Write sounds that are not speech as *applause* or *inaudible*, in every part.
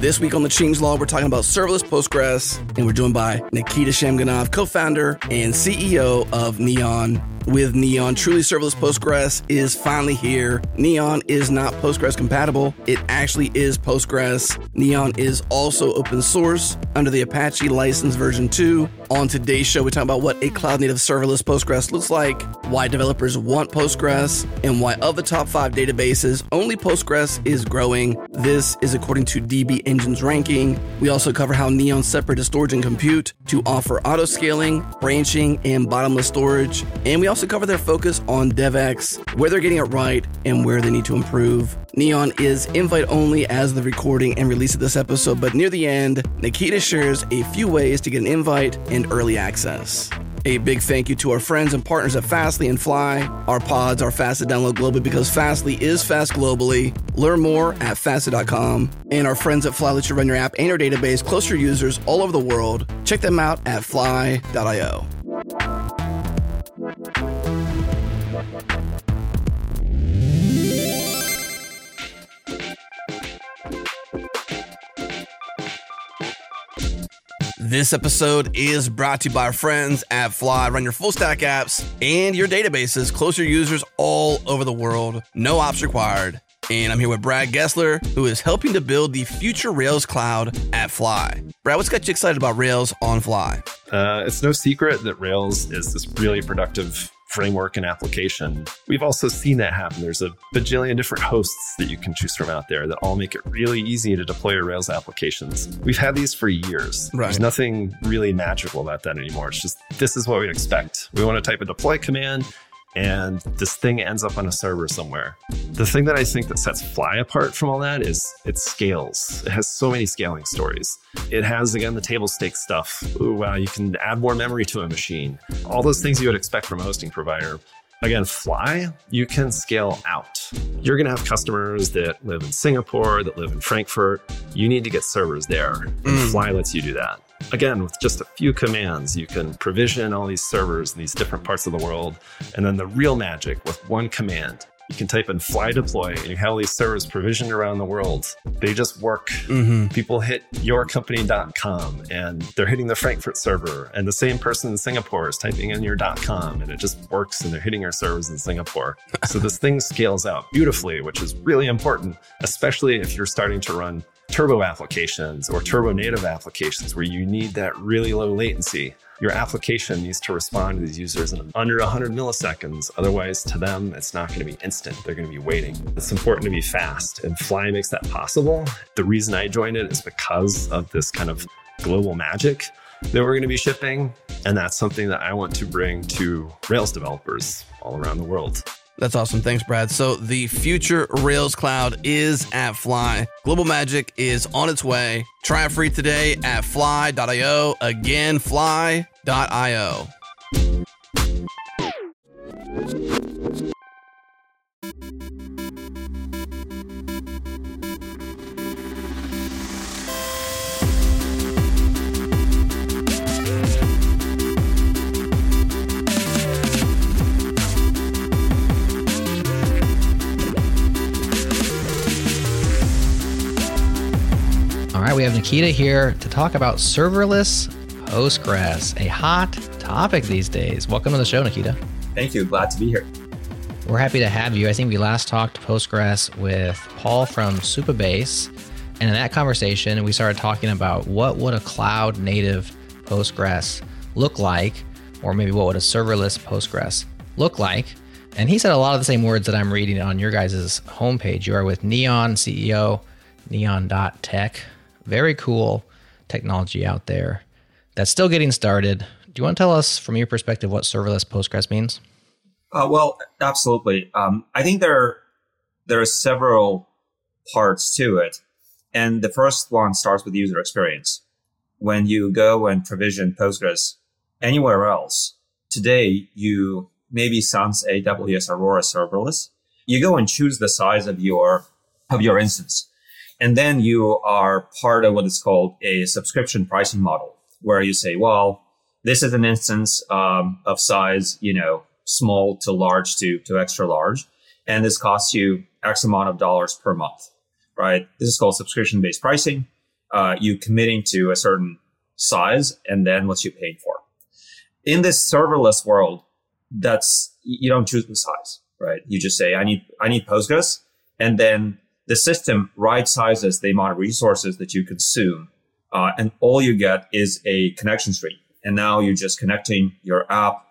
This week on the Changelog, we're talking about serverless Postgres, and we're joined by Nikita Shamgunov, co-founder and CEO of Neon with Neon. Truly serverless Postgres is finally here. Neon is not Postgres compatible. It actually is Postgres. Neon is also open source under the Apache license version 2. On today's show, we talk about what a cloud native serverless Postgres looks like, why developers want Postgres, and why of the top five databases, only Postgres is growing. This is according to DB Engine's ranking. We also cover how Neon separated storage and compute to offer auto scaling, branching, and bottomless storage. And we also cover their focus on DevX, where they're getting it right, and where they need to improve. Neon is invite only as the recording and release of this episode, but near the end, Nikita shares a few ways to get an invite and early access. A big thank you to our friends and partners at Fastly and Fly. Our pods are fast to download globally because Fastly is fast globally. Learn more at fastly.com. And our friends at Fly let you run your app and your database close to users all over the world. Check them out at fly.io. This episode is brought to you by our friends at Fly. Run your full stack apps and your databases close to your users all over the world. No ops required. And I'm here with Brad Gessler, who is helping to build the future Rails cloud at Fly. Brad, what's got you excited about Rails on Fly? Uh, it's no secret that Rails is this really productive framework and application. We've also seen that happen. There's a bajillion different hosts that you can choose from out there that all make it really easy to deploy your Rails applications. We've had these for years. Right. There's nothing really magical about that anymore. It's just this is what we expect. We want to type a deploy command and this thing ends up on a server somewhere. The thing that I think that sets Fly apart from all that is it scales. It has so many scaling stories. It has, again, the table stakes stuff. Ooh, wow, you can add more memory to a machine. All those things you would expect from a hosting provider. Again, Fly, you can scale out. You're going to have customers that live in Singapore, that live in Frankfurt. You need to get servers there. And Mm. Fly lets you do that. Again, with just a few commands, you can provision all these servers in these different parts of the world. And then the real magic with one command, you can type in fly deploy and you have all these servers provisioned around the world. They just work. Mm-hmm. People hit yourcompany.com and they're hitting the Frankfurt server. And the same person in Singapore is typing in your .com and it just works and they're hitting our servers in Singapore. so this thing scales out beautifully, which is really important, especially if you're starting to run turbo applications or turbo native applications where you need that really low latency. Your application needs to respond to these users in under 100 milliseconds. Otherwise, to them, it's not going to be instant. They're going to be waiting. It's important to be fast, and Fly makes that possible. The reason I joined it is because of this kind of global magic that we're going to be shipping. And that's something that I want to bring to Rails developers all around the world. That's awesome. Thanks, Brad. So the future Rails cloud is at Fly. Global Magic is on its way. Try it free today at fly.io. Again, fly.io. right, we have Nikita here to talk about serverless Postgres, a hot topic these days. Welcome to the show, Nikita. Thank you. Glad to be here. We're happy to have you. I think we last talked Postgres with Paul from Supabase, and in that conversation, we started talking about what would a cloud native Postgres look like, or maybe what would a serverless Postgres look like. And he said a lot of the same words that I'm reading on your guys' homepage. You are with Neon CEO, neon.tech. Very cool technology out there that's still getting started. Do you want to tell us from your perspective what serverless Postgres means? Uh, well, absolutely. Um, I think there there are several parts to it, and the first one starts with user experience. When you go and provision Postgres anywhere else today, you maybe sans AWS Aurora serverless. You go and choose the size of your of your instance, and then you are part of what is called a subscription pricing model, where you say, well, this is an instance um, of size, you know, small to large to, to extra large. And this costs you X amount of dollars per month, right? This is called subscription based pricing. Uh, you committing to a certain size and then what you paying for. In this serverless world, that's, you don't choose the size, right? You just say, I need, I need Postgres. And then the system right sizes the amount of resources that you consume. Uh, and all you get is a connection string. And now you're just connecting your app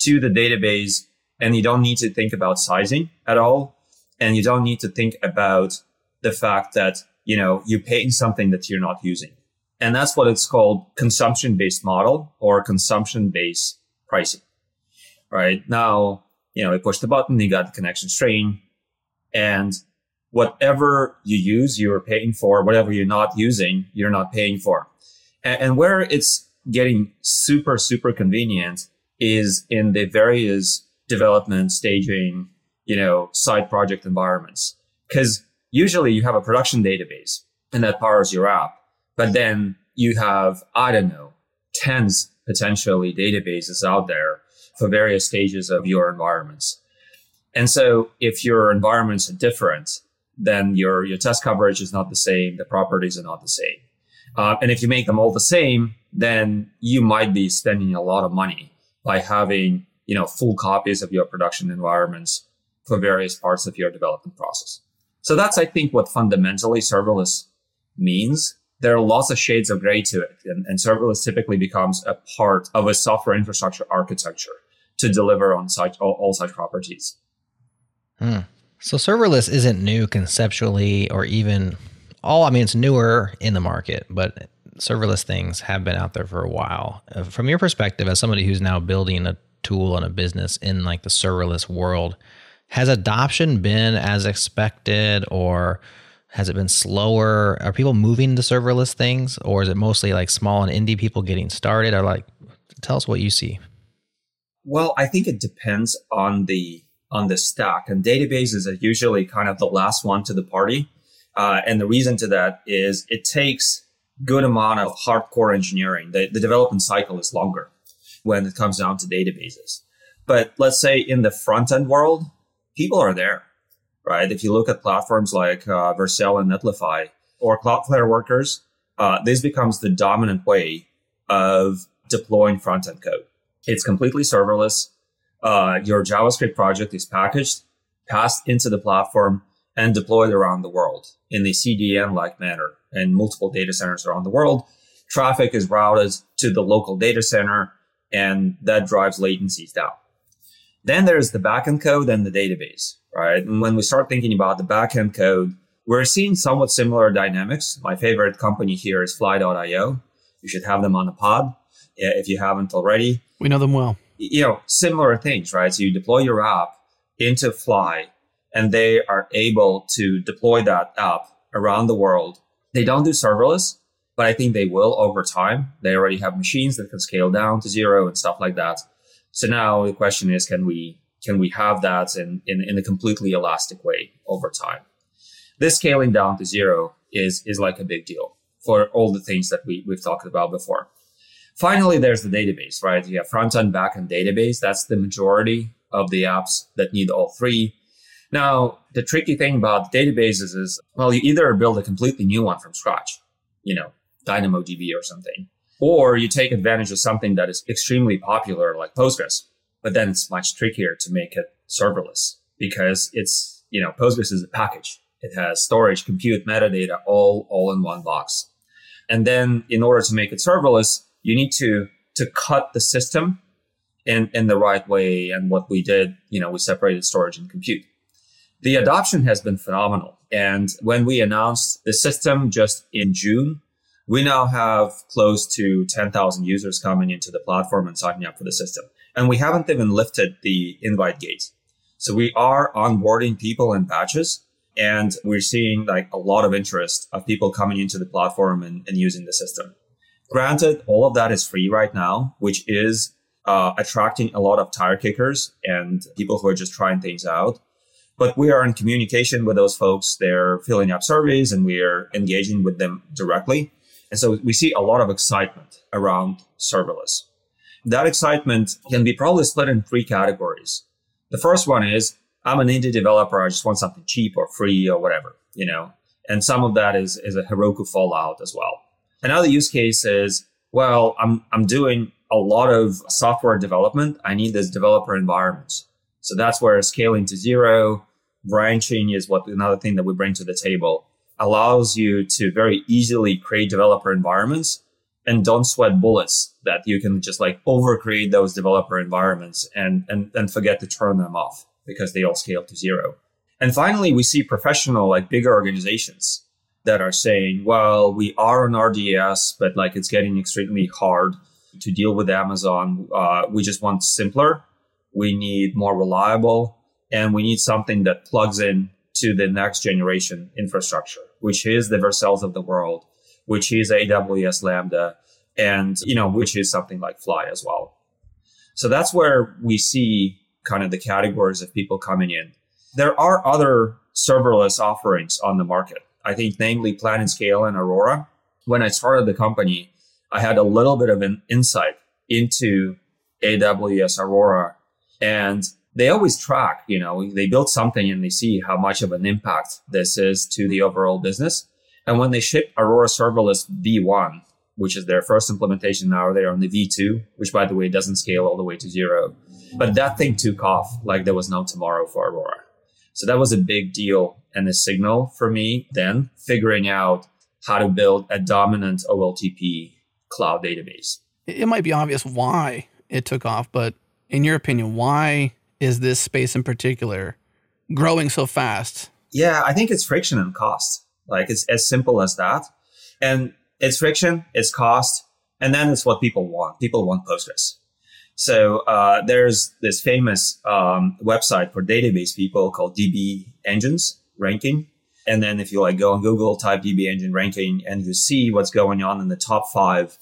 to the database and you don't need to think about sizing at all. And you don't need to think about the fact that, you know, you're paying something that you're not using. And that's what it's called consumption based model or consumption based pricing. Right now, you know, you push the button, you got the connection string and whatever you use, you're paying for. Whatever you're not using, you're not paying for. And, and where it's getting super, super convenient is in the various development, staging, you know, side project environments. Cause usually you have a production database and that powers your app, but then you have, I don't know, tens potentially databases out there for various stages of your environments. And so if your environments are different, then your, your test coverage is not the same. The properties are not the same. Uh, and if you make them all the same, then you might be spending a lot of money by having, you know, full copies of your production environments for various parts of your development process. So that's, I think, what fundamentally serverless means. There are lots of shades of gray to it. And, and serverless typically becomes a part of a software infrastructure architecture to deliver on such all, all such properties. Hmm. So serverless isn't new conceptually or even all I mean it's newer in the market, but serverless things have been out there for a while. Uh, from your perspective as somebody who's now building a tool and a business in like the serverless world, has adoption been as expected or has it been slower? Are people moving to serverless things or is it mostly like small and indie people getting started or like tell us what you see? Well, I think it depends on the on the stack. And databases are usually kind of the last one to the party. Uh, and the reason to that is it takes good amount of hardcore engineering. The, the development cycle is longer when it comes down to databases. But let's say in the front end world, people are there, right? If you look at platforms like uh, Vercel and Netlify or Cloudflare workers, uh, this becomes the dominant way of deploying front end code. It's completely serverless uh, your JavaScript project is packaged, passed into the platform, and deployed around the world in a CDN like manner in multiple data centers around the world. Traffic is routed to the local data center, and that drives latencies down. Then there's the backend code and the database, right? And when we start thinking about the backend code, we're seeing somewhat similar dynamics. My favorite company here is fly.io. You should have them on the pod if you haven't already. We know them well you know, similar things, right? So you deploy your app into Fly and they are able to deploy that app around the world. They don't do serverless, but I think they will over time. They already have machines that can scale down to zero and stuff like that. So now the question is, can we, can we have that in, in, in a completely elastic way over time? This scaling down to zero is, is like a big deal for all the things that we, we've talked about before. Finally, there's the database, right? You have front end, back end database. That's the majority of the apps that need all three. Now, the tricky thing about databases is, well, you either build a completely new one from scratch, you know, DynamoDB or something, or you take advantage of something that is extremely popular like Postgres, but then it's much trickier to make it serverless because it's, you know, Postgres is a package. It has storage, compute, metadata, all, all in one box. And then in order to make it serverless, you need to to cut the system in in the right way. And what we did, you know, we separated storage and compute. The adoption has been phenomenal. And when we announced the system just in June, we now have close to 10,000 users coming into the platform and signing up for the system. And we haven't even lifted the invite gate. So we are onboarding people in batches and we're seeing like a lot of interest of people coming into the platform and, and using the system. Granted, all of that is free right now, which is uh, attracting a lot of tire kickers and people who are just trying things out. But we are in communication with those folks. They're filling up surveys and we are engaging with them directly. And so we see a lot of excitement around serverless. that excitement can be probably split in three categories. The first one is I'm an indie developer. I just want something cheap or free or whatever, you know. And some of that is is a Heroku fallout as well. Another use case is well, I'm I'm doing a lot of software development. I need this developer environment. So that's where scaling to zero, branching is what another thing that we bring to the table allows you to very easily create developer environments and don't sweat bullets that you can just like overcreate those developer environments and, and, and forget to turn them off because they all scale to zero. And finally, we see professional, like bigger organizations that are saying, well, we are on RDS, but like it's getting extremely hard to deal with Amazon. Uh, we just want simpler. We need more reliable and we need something that plugs in to the next generation infrastructure, which is the Vercels of the world, which is AWS Lambda, and, you know, which is something like Fly as well. So that's where we see kind of the categories of people coming in. There are other serverless offerings on the market. I think namely PlanetScale and scale and Aurora. When I started the company, I had a little bit of an insight into AWS Aurora and they always track, you know, they build something and they see how much of an impact this is to the overall business. And when they ship Aurora Serverless V1, which is their first implementation now, they're on the V2, which by the way doesn't scale all the way to zero. But that thing took off like there was no tomorrow for Aurora. So that was a big deal and a signal for me then figuring out how to build a dominant OLTP cloud database. It might be obvious why it took off, but in your opinion, why is this space in particular growing so fast? Yeah, I think it's friction and cost. Like it's as simple as that. And it's friction, it's cost, and then it's what people want. People want Postgres. So uh, there's this famous um, website for database people called DB Engines ranking. And then if you like go on Google, type DB engine ranking, and you see what's going on in the top five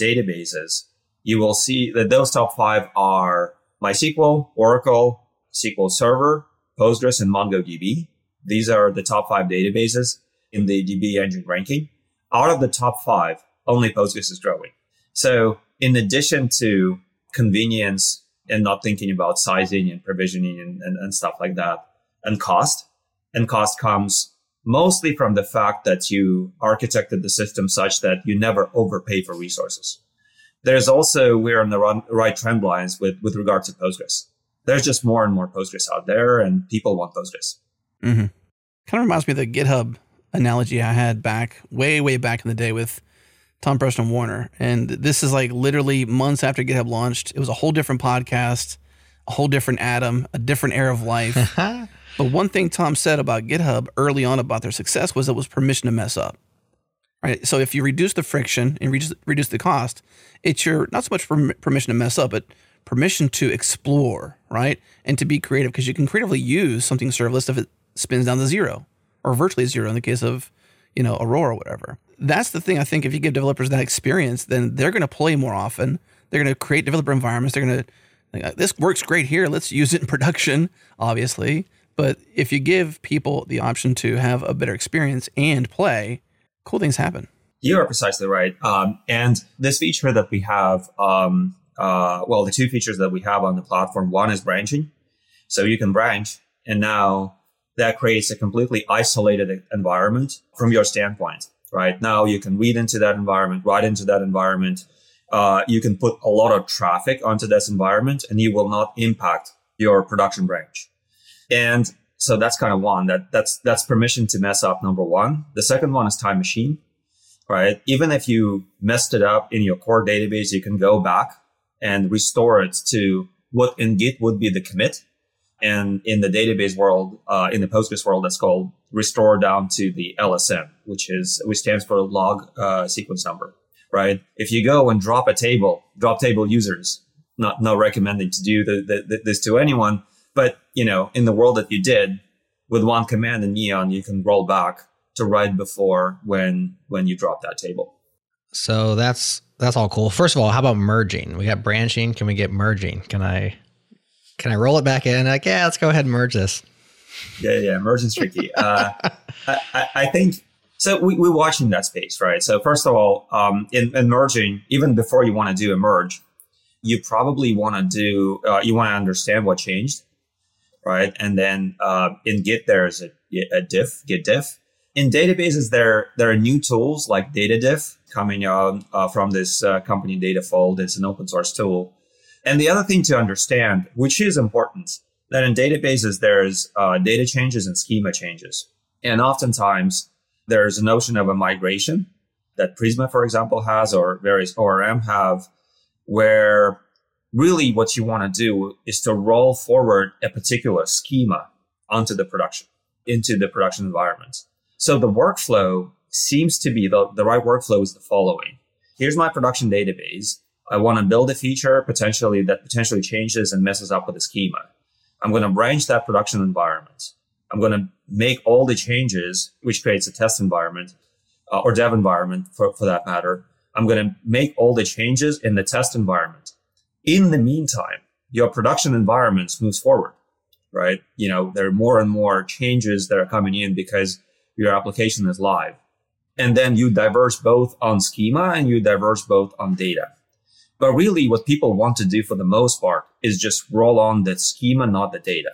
databases, you will see that those top five are MySQL, Oracle, SQL Server, Postgres, and MongoDB. These are the top five databases in the DB engine ranking. Out of the top five, only Postgres is growing. So in addition to convenience and not thinking about sizing and provisioning and, and, and stuff like that and cost, and cost comes mostly from the fact that you architected the system such that you never overpay for resources. There's also, we're on the run, right trend lines with, with regard to Postgres. There's just more and more Postgres out there and people want Postgres. Mm-hmm. Kind of reminds me of the GitHub analogy I had back way, way back in the day with Tom Preston-Werner. And this is like literally months after GitHub launched. It was a whole different podcast, a whole different Adam, a different era of life. *laughs* but one thing Tom said about GitHub early on about their success was it was permission to mess up. Right. So if you reduce the friction and reduce, reduce the cost, it's your not so much permission to mess up, but permission to explore, right? And to be creative because you can creatively use something serverless if it spins down to zero or virtually zero in the case of, you know, Aurora or whatever. That's the thing. I think if you give developers that experience, then they're going to play more often. They're going to create developer environments. They're going to this works great here. Let's use it in production, obviously. But if you give people the option to have a better experience and play, cool things happen. You are precisely right. Um, and this feature that we have, um, uh, well, the two features that we have on the platform, one is branching. So you can branch and now that creates a completely isolated environment from your standpoint, right? Now you can read into that environment, write into that environment. Uh, you can put a lot of traffic onto this environment and you will not impact your production branch. And so that's kind of one that that's, that's permission to mess up. Number one. The second one is time machine, right? Even if you messed it up in your core database, you can go back and restore it to what in Git would be the commit and in the database world, uh, in the Postgres world, that's called restore down to the LSN, which is, which stands for log, uh, sequence number, right? If you go and drop a table, drop table users, not, not recommending to do the, the, this to anyone, but, you know, in the world that you did with one command in Neon, you can roll back to right before when, when you drop that table. So that's, that's all cool. First of all, how about merging? We got branching. Can we get merging? Can I can I roll it back in? Like, yeah, let's go ahead and merge this. Yeah, yeah, merging's tricky. *laughs* uh, I, I, think so. We, we're watching that space, right? So first of all, um, in, in merging, even before you want to do a merge, you probably want to do, uh, you want to understand what changed, right? And then uh, in Git, there's a, a diff, Git diff. In databases, there, there are new tools like DataDiff coming uh, from this uh, company Datafold. It's an open source tool. And the other thing to understand, which is important, that in databases, there's uh, data changes and schema changes. And oftentimes, there's a notion of a migration that Prisma, for example, has or various ORM have, where really what you want to do is to roll forward a particular schema onto the production, into the production environment. So the workflow seems to be the, the right workflow is the following. Here's my production database. I want to build a feature potentially that potentially changes and messes up with the schema. I'm going to branch that production environment. I'm going to make all the changes, which creates a test environment uh, or dev environment for, for that matter. I'm going to make all the changes in the test environment. In the meantime, your production environment moves forward, right? You know, there are more and more changes that are coming in because your application is live. And then you diverge both on schema and you diverge both on data. But really what people want to do for the most part is just roll on the schema, not the data.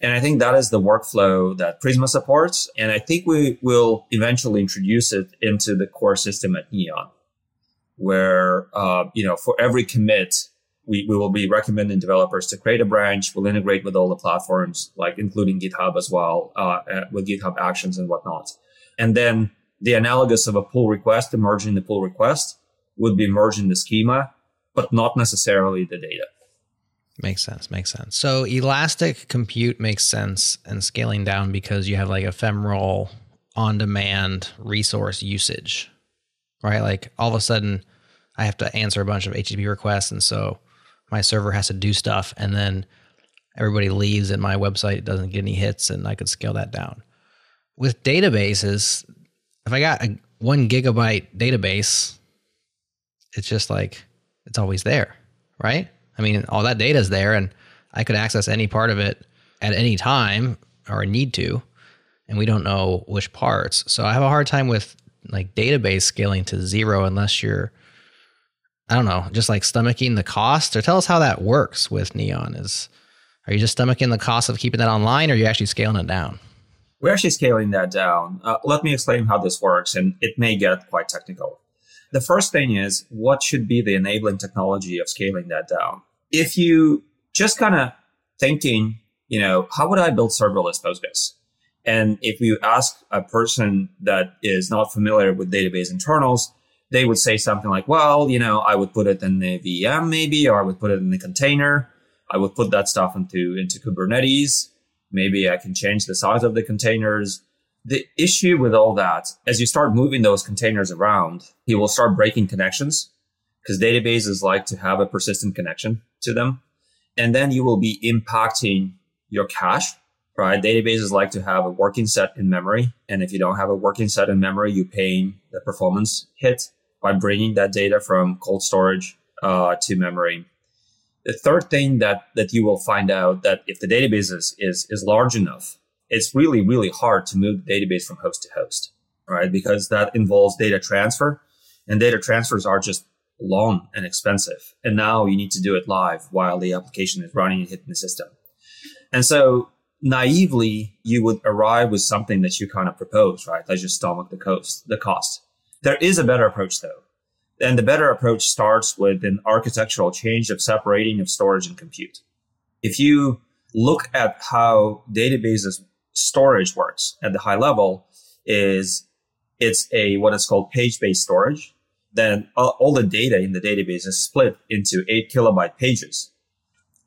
And I think that is the workflow that Prisma supports. And I think we will eventually introduce it into the core system at Neon, where, uh, you know, for every commit, we, we will be recommending developers to create a branch. We'll integrate with all the platforms, like including GitHub as well, uh, uh with GitHub Actions and whatnot. And then the analogous of a pull request, emerging the pull request would be merging the schema, but not necessarily the data. Makes sense. Makes sense. So elastic compute makes sense and scaling down because you have like ephemeral on demand resource usage, right? Like all of a sudden I have to answer a bunch of HTTP requests. And so my server has to do stuff and then everybody leaves and my website doesn't get any hits and I could scale that down. With databases, if I got a one gigabyte database, it's just like it's always there, right? I mean, all that data is there and I could access any part of it at any time or need to, and we don't know which parts. So I have a hard time with like database scaling to zero unless you're I don't know, just like stomaching the cost or tell us how that works with Neon is are you just stomaching the cost of keeping that online or are you actually scaling it down? We're actually scaling that down. Uh, let me explain how this works and it may get quite technical. The first thing is what should be the enabling technology of scaling that down? If you just kind of thinking, you know, how would I build serverless Postgres? And if you ask a person that is not familiar with database internals, they would say something like, well, you know, I would put it in the VM maybe, or I would put it in the container. I would put that stuff into, into Kubernetes. Maybe I can change the size of the containers the issue with all that, as you start moving those containers around, you will start breaking connections because databases like to have a persistent connection to them. And then you will be impacting your cache, right? Databases like to have a working set in memory. And if you don't have a working set in memory, you paying the performance hit by bringing that data from cold storage uh, to memory. The third thing that, that you will find out that if the database is, is, is large enough, it's really, really hard to move the database from host to host, right? Because that involves data transfer and data transfers are just long and expensive. And now you need to do it live while the application is running and hitting the system. And so naively, you would arrive with something that you kind of propose, right? Let's just stomach the cost, the cost. There is a better approach though. And the better approach starts with an architectural change of separating of storage and compute. If you look at how databases storage works at the high level is it's a what is called page-based storage. Then all the data in the database is split into eight kilobyte pages.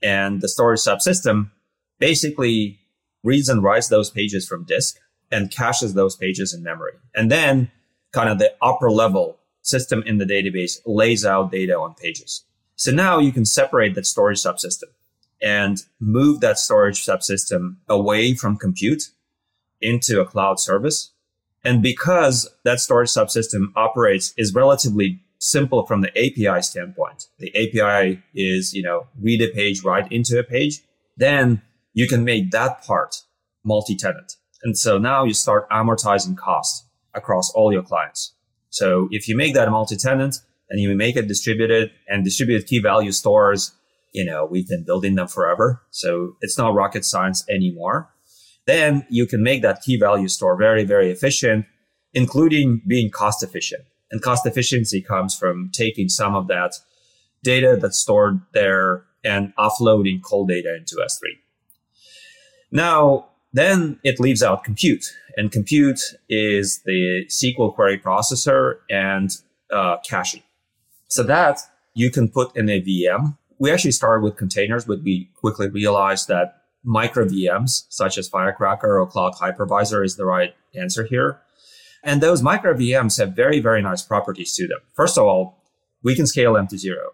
And the storage subsystem basically reads and writes those pages from disk and caches those pages in memory. And then kind of the upper level system in the database lays out data on pages. So now you can separate that storage subsystem and move that storage subsystem away from compute into a cloud service. And because that storage subsystem operates is relatively simple from the API standpoint, the API is, you know, read a page, write into a page, then you can make that part multi-tenant. And so now you start amortizing costs across all your clients. So if you make that multi-tenant, and you make it distributed and distributed key value stores. You know, we've been building them forever. So it's not rocket science anymore. Then you can make that key value store very, very efficient, including being cost efficient. And cost efficiency comes from taking some of that data that's stored there and offloading cold data into S3. Now, then it leaves out compute. And compute is the SQL query processor and uh, caching. So that you can put in a VM. We actually started with containers, but we quickly realized that micro VMs, such as Firecracker or Cloud Hypervisor, is the right answer here. And those micro VMs have very, very nice properties to them. First of all, we can scale them to zero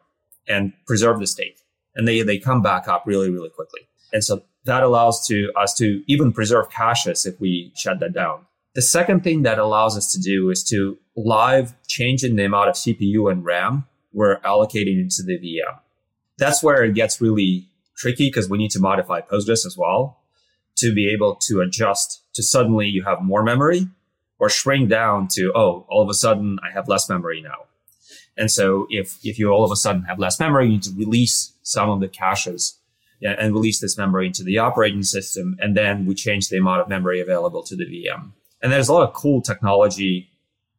and preserve the state. And they, they come back up really, really quickly. And so that allows to us to even preserve caches if we shut that down. The second thing that allows us to do is to live change in the amount of CPU and RAM we're allocating into the VM. That's where it gets really tricky because we need to modify Postgres as well to be able to adjust to suddenly you have more memory or shrink down to, oh, all of a sudden I have less memory now. And so if, if you all of a sudden have less memory, you need to release some of the caches and release this memory into the operating system. And then we change the amount of memory available to the VM. And there's a lot of cool technology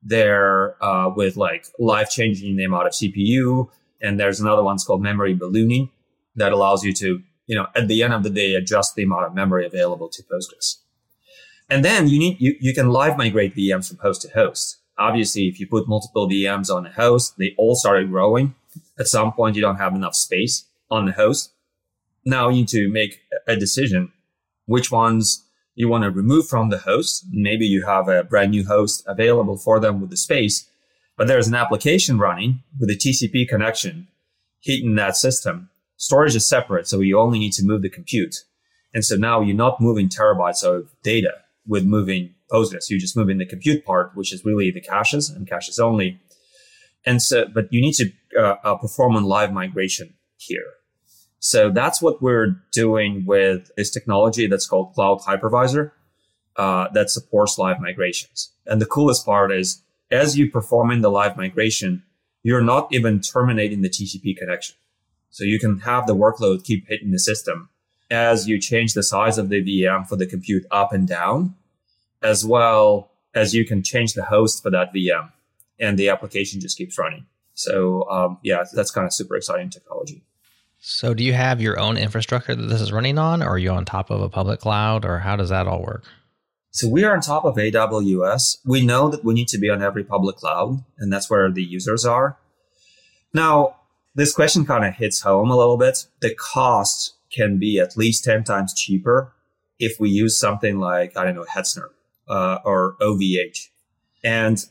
there uh, with like live changing the amount of CPU. And there's another one called memory ballooning that allows you to, you know, at the end of the day, adjust the amount of memory available to Postgres. And then you need, you, you can live migrate VMs from host to host. Obviously, if you put multiple VMs on a host, they all started growing. At some point, you don't have enough space on the host now you need to make a decision which ones you want to remove from the host. Maybe you have a brand new host available for them with the space, but there's an application running with a TCP connection heating that system. Storage is separate, so you only need to move the compute. And so now you're not moving terabytes of data with moving Postgres. You're just moving the compute part, which is really the caches and caches only. And so, but you need to uh, uh, perform a live migration here. So that's what we're doing with this technology that's called Cloud Hypervisor uh, that supports live migrations. And the coolest part is as you perform in the live migration, you're not even terminating the TCP connection. So you can have the workload keep hitting the system as you change the size of the VM for the compute up and down, as well as you can change the host for that VM and the application just keeps running. So um, yeah, that's kind of super exciting technology. So, do you have your own infrastructure that this is running on, or are you on top of a public cloud, or how does that all work? So, we are on top of AWS. We know that we need to be on every public cloud, and that's where the users are. Now, this question kind of hits home a little bit. The cost can be at least 10 times cheaper if we use something like, I don't know, Hetzner uh, or OVH. And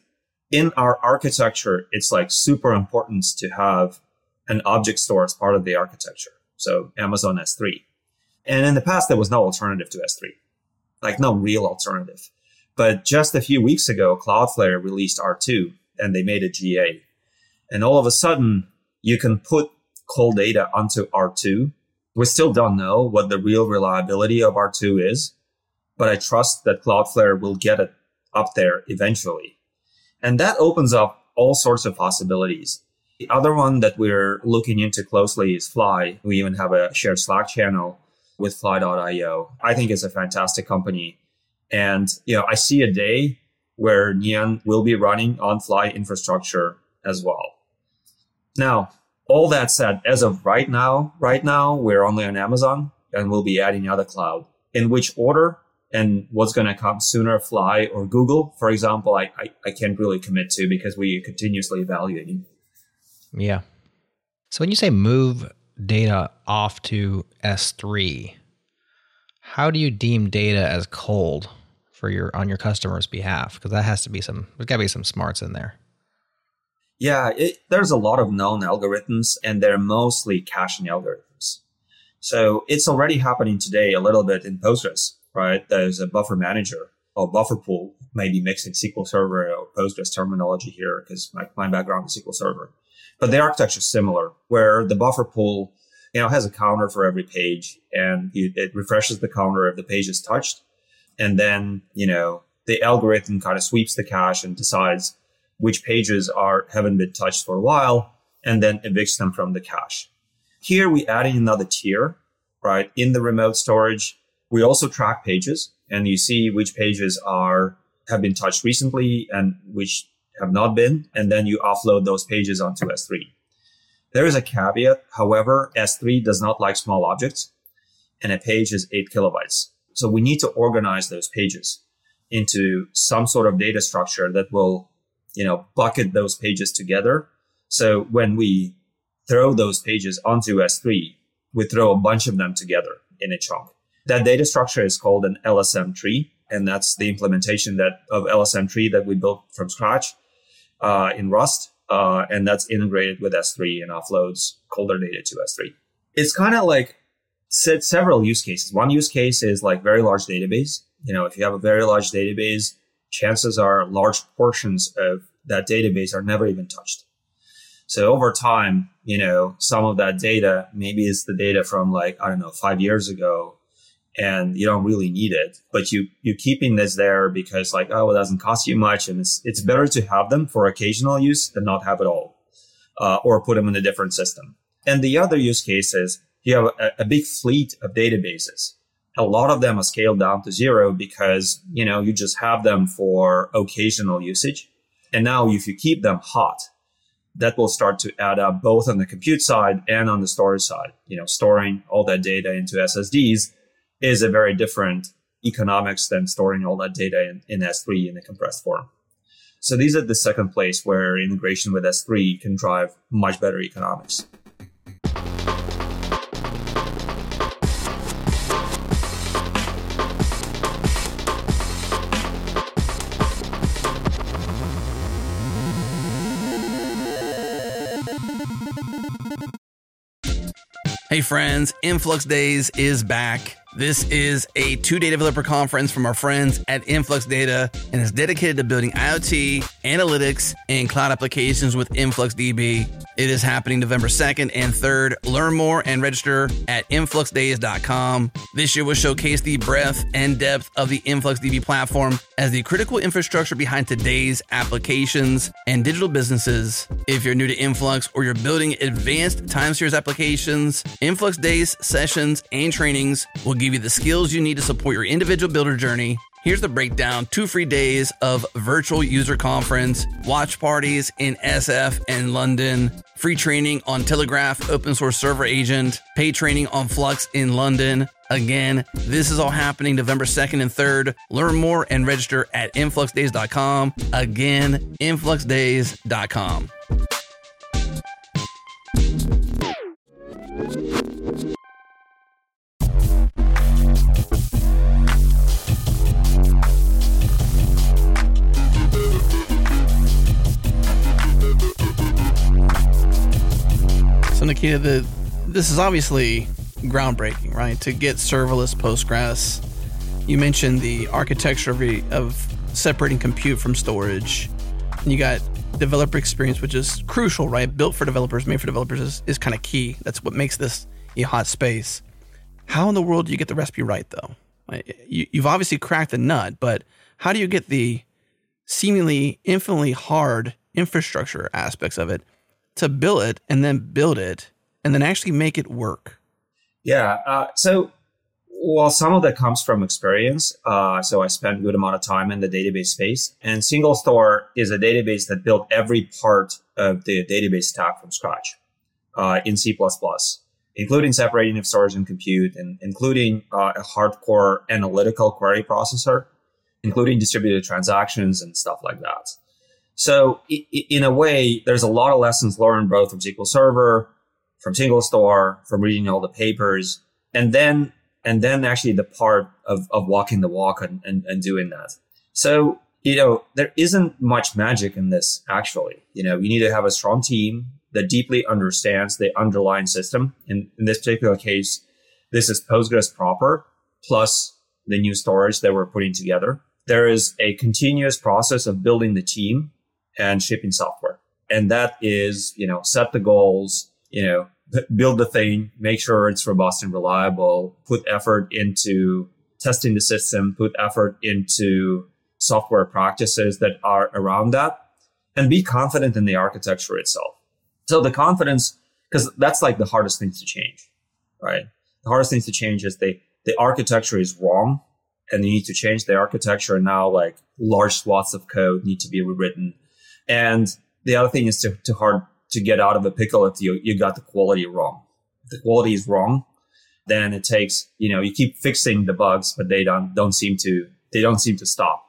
in our architecture, it's like super important to have an object store as part of the architecture. So Amazon S3. And in the past, there was no alternative to S3, like no real alternative. But just a few weeks ago, Cloudflare released R2 and they made it GA. And all of a sudden, you can put cold data onto R2. We still don't know what the real reliability of R2 is, but I trust that Cloudflare will get it up there eventually. And that opens up all sorts of possibilities. The other one that we're looking into closely is Fly. We even have a shared Slack channel with Fly.io. I think it's a fantastic company. And, you know, I see a day where Neon will be running on Fly infrastructure as well. Now, all that said, as of right now, right now, we're only on Amazon and we'll be adding other cloud. In which order and what's going to come sooner, Fly or Google, for example, I, I, I can't really commit to because we continuously evaluating. Yeah. So when you say move data off to S3, how do you deem data as cold for your on your customer's behalf? Because that has to be some there's got to be some smarts in there. Yeah, it, there's a lot of known algorithms, and they're mostly caching algorithms. So it's already happening today a little bit in Postgres, right? There's a buffer manager or buffer pool, maybe mixing SQL Server or Postgres terminology here because my, my background is SQL Server. But the architecture is similar, where the buffer pool, you know, has a counter for every page, and it refreshes the counter if the page is touched, and then you know the algorithm kind of sweeps the cache and decides which pages are haven't been touched for a while, and then evicts them from the cache. Here we add in another tier, right? In the remote storage, we also track pages and you see which pages are have been touched recently and which have not been, and then you offload those pages onto S3. There is a caveat, however, S3 does not like small objects, and a page is eight kilobytes. So we need to organize those pages into some sort of data structure that will, you know, bucket those pages together. So when we throw those pages onto S3, we throw a bunch of them together in a chunk. That data structure is called an LSM tree, and that's the implementation that of LSM tree that we built from scratch uh, in Rust, uh, and that's integrated with S3 and offloads colder data to S3. It's kind of like said several use cases. One use case is like very large database. You know, if you have a very large database, chances are large portions of that database are never even touched. So over time, you know, some of that data, maybe it's the data from like, I don't know, five years ago and you don't really need it, but you, you keeping this there because like, oh, it doesn't cost you much. And it's, it's better to have them for occasional use than not have it all, uh, or put them in a different system. And the other use case is you have a, a big fleet of databases. A lot of them are scaled down to zero because, you know, you just have them for occasional usage. And now if you keep them hot, that will start to add up both on the compute side and on the storage side. You know, storing all that data into SSDs is a very different economics than storing all that data in, in S3 in a compressed form. So these are the second place where integration with S3 can drive much better economics. Hey friends, InfluxDays is back. This is a two day developer conference from our friends at InfluxData and is dedicated to building IoT, analytics, and cloud applications with InfluxDB. It is happening November 2nd and 3rd. Learn more and register at influxdays.com. This year will showcase the breadth and depth of the InfluxDB platform as the critical infrastructure behind today's applications and digital businesses. If you're new to Influx or you're building advanced time series applications, InfluxDays sessions and trainings will give you the skills you need to support your individual builder journey Here's the breakdown two free days of virtual user conference, watch parties in SF and London, free training on Telegraf open source server agent, pay training on Flux in London. Again, this is all happening November 2nd and 3rd. Learn more and register at influxdays.com. Again, influxdays.com. This is obviously groundbreaking, right? To get serverless Postgres. You mentioned the architecture of, of separating compute from storage. And you got developer experience, which is crucial, right? Built for developers, made for developers is, is kind of key. That's what makes this a hot space. How in the world do you get the recipe right, though? You, you've obviously cracked the nut, but how do you get the seemingly infinitely hard infrastructure aspects of it to build it and then build it and then actually make it work? Yeah. Uh, so, well, some of that comes from experience. Uh, so I spent a good amount of time in the database space and SingleStore is a database that built every part of the database stack from scratch uh, in C++, including separating of storage and compute and including uh, a hardcore analytical query processor, including distributed transactions and stuff like that. So in a way, there's a lot of lessons learned both from SQL Server, from SingleStore, from reading all the papers, and then and then actually the part of, of walking the walk and, and, and doing that. So, you know, there isn't much magic in this actually. You know, you need to have a strong team that deeply understands the underlying system. In, in this particular case, this is Postgres proper plus the new storage that we're putting together. There is a continuous process of building the team and shipping software. And that is, you know, set the goals, you know, build the thing, make sure it's robust and reliable, put effort into testing the system, put effort into software practices that are around that. and be confident in the architecture itself. So the confidence, because that's like the hardest things to change, right? The hardest things to change is the, the architecture is wrong and you need to change the architecture. And now like large swaths of code need to be rewritten. And the other thing is to, to hard to get out of a pickle if you, you got the quality wrong. If the quality is wrong, then it takes, you know, you keep fixing the bugs, but they don't, don't seem to, they don't seem to stop.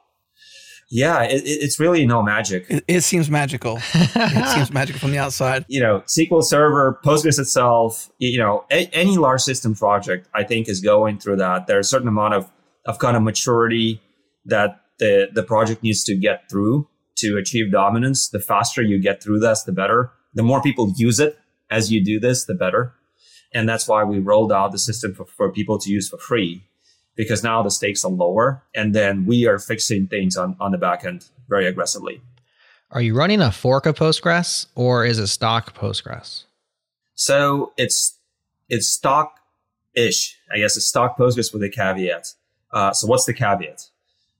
Yeah, it, it's really no magic. It, it seems magical. it *laughs* seems magical from the outside. You know, SQL Server, Postgres itself, you know, a, any large system project, I think, is going through that. There's a certain amount of, of kind of maturity that the, the project needs to get through to achieve dominance. The faster you get through this, the better. The more people use it as you do this, the better. And that's why we rolled out the system for, for people to use for free because now the stakes are lower and then we are fixing things on, on the back end very aggressively. Are you running a fork of Postgres or is it stock Postgres? So it's it's stock ish. I guess it's stock Postgres with a caveat. Uh, so what's the caveat?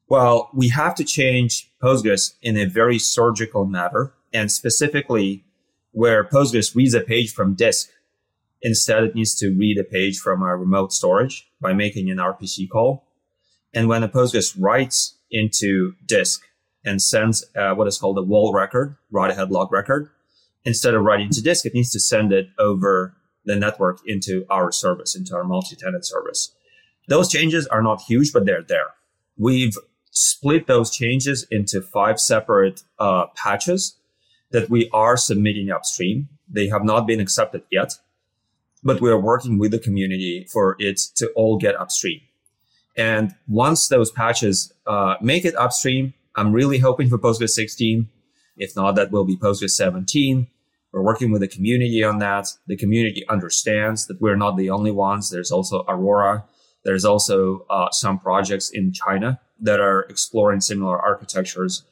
Well, we have to change Postgres in a very surgical manner and specifically where Postgres reads a page from disk Instead, it needs to read a page from our remote storage by making an RPC call. And when a Postgres writes into disk and sends uh, what is called a WAL record, write ahead log record, instead of writing to disk, it needs to send it over the network into our service, into our multi-tenant service. Those changes are not huge, but they're there. We've split those changes into five separate uh, patches that we are submitting upstream. They have not been accepted yet but we are working with the community for it to all get upstream. And once those patches uh, make it upstream, I'm really hoping for Postgres 16. If not, that will be Postgres 17. We're working with the community on that. The community understands that we're not the only ones. There's also Aurora. There's also uh, some projects in China that are exploring similar architectures,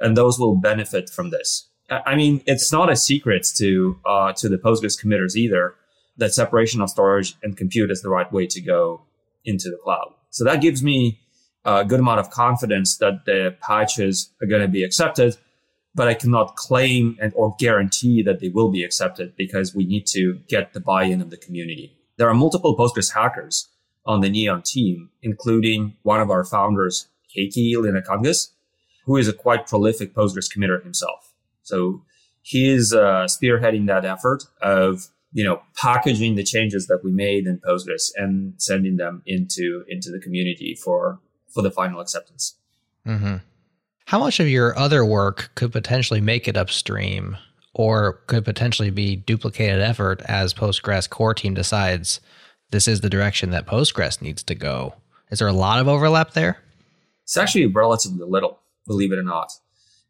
and those will benefit from this. I mean, it's not a secret to uh, to the Postgres committers either that separation of storage and compute is the right way to go into the cloud. So that gives me a good amount of confidence that the patches are going to be accepted, but I cannot claim and or guarantee that they will be accepted because we need to get the buy-in of the community. There are multiple Postgres hackers on the Neon team, including one of our founders, Heikki Linnakangas, who is a quite prolific Postgres committer himself. So he is uh, spearheading that effort of you know, packaging the changes that we made in Postgres and sending them into into the community for for the final acceptance. Mm-hmm. How much of your other work could potentially make it upstream, or could potentially be duplicated effort as Postgres core team decides this is the direction that Postgres needs to go? Is there a lot of overlap there? It's actually relatively little, believe it or not.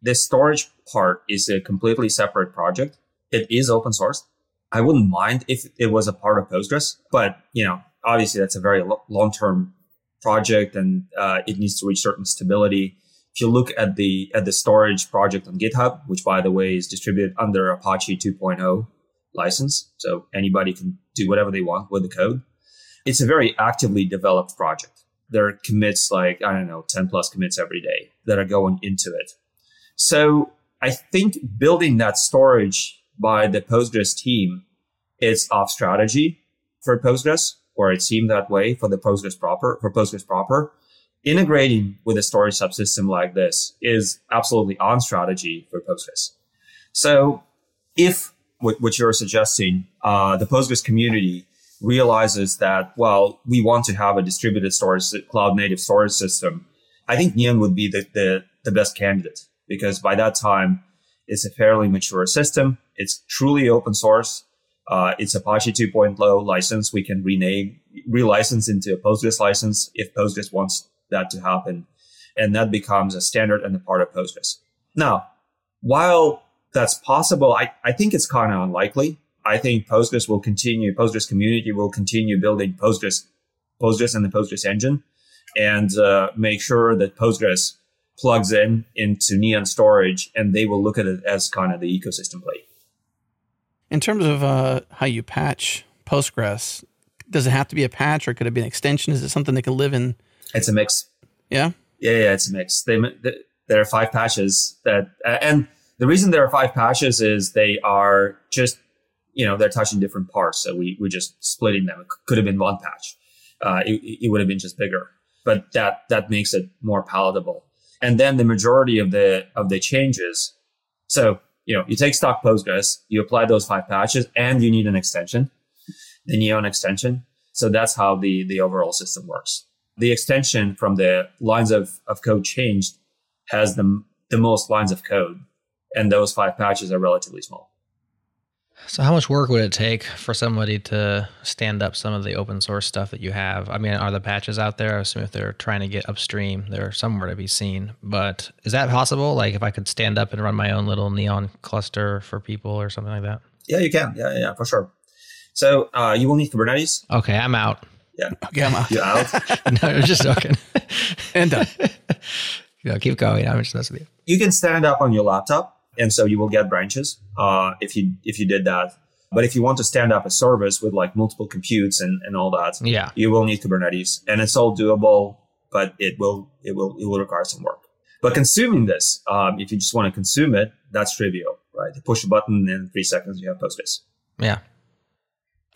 The storage part is a completely separate project. It is open source. I wouldn't mind if it was a part of Postgres, but you know, obviously that's a very lo- long-term project and uh, it needs to reach certain stability. If you look at the at the storage project on GitHub, which by the way is distributed under Apache 2.0 license, so anybody can do whatever they want with the code. It's a very actively developed project. There are commits like I don't know, 10 plus commits every day that are going into it. So I think building that storage by the Postgres team is off strategy for Postgres, or it seemed that way for the Postgres proper, for Postgres proper. Integrating with a storage subsystem like this is absolutely on strategy for Postgres. So if what you're suggesting, uh, the Postgres community realizes that, well, we want to have a distributed storage, cloud native storage system. I think Neon would be the, the, the best candidate because by that time, it's a fairly mature system. It's truly open source. Uh, it's Apache 2.0 license. We can rename, relicense into a Postgres license if Postgres wants that to happen. And that becomes a standard and a part of Postgres. Now, while that's possible, I, I think it's kind of unlikely. I think Postgres will continue, Postgres community will continue building Postgres, Postgres and the Postgres engine and uh, make sure that Postgres plugs in into Neon storage and they will look at it as kind of the ecosystem play. In terms of uh, how you patch Postgres, does it have to be a patch or could it be an extension? Is it something that can live in? It's a mix. Yeah. Yeah, yeah, it's a mix. They, there are five patches that, uh, and The reason there are five patches is they are just, you know, they're touching different parts. So we, we're just splitting them. It could have been one patch. Uh, it, it would have been just bigger, but that, that makes it more palatable. And then the majority of the, of the changes. So, you know, you take stock Postgres, you apply those five patches and you need an extension, the Neon extension. So that's how the, the overall system works. The extension from the lines of, of code changed has the, the most lines of code and those five patches are relatively small. So, how much work would it take for somebody to stand up some of the open source stuff that you have? I mean, are the patches out there? I assume if they're trying to get upstream, they're somewhere to be seen. But is that possible? Like, if I could stand up and run my own little neon cluster for people or something like that? Yeah, you can. Yeah, yeah, for sure. So, uh, you will need Kubernetes. Okay, I'm out. Yeah. Okay, I'm out. You out? *laughs* no, I'm just joking. and done. *laughs* no, keep going. I'm just messing with you. You can stand up on your laptop and so you will get branches uh, if you if you did that. But if you want to stand up a service with like multiple computes and, and all that, yeah, you will need Kubernetes, and it's all doable, but it will it will it will require some work. But consuming this, um, if you just want to consume it, that's trivial, right? You push a button, and in three seconds you have Postgres. Yeah,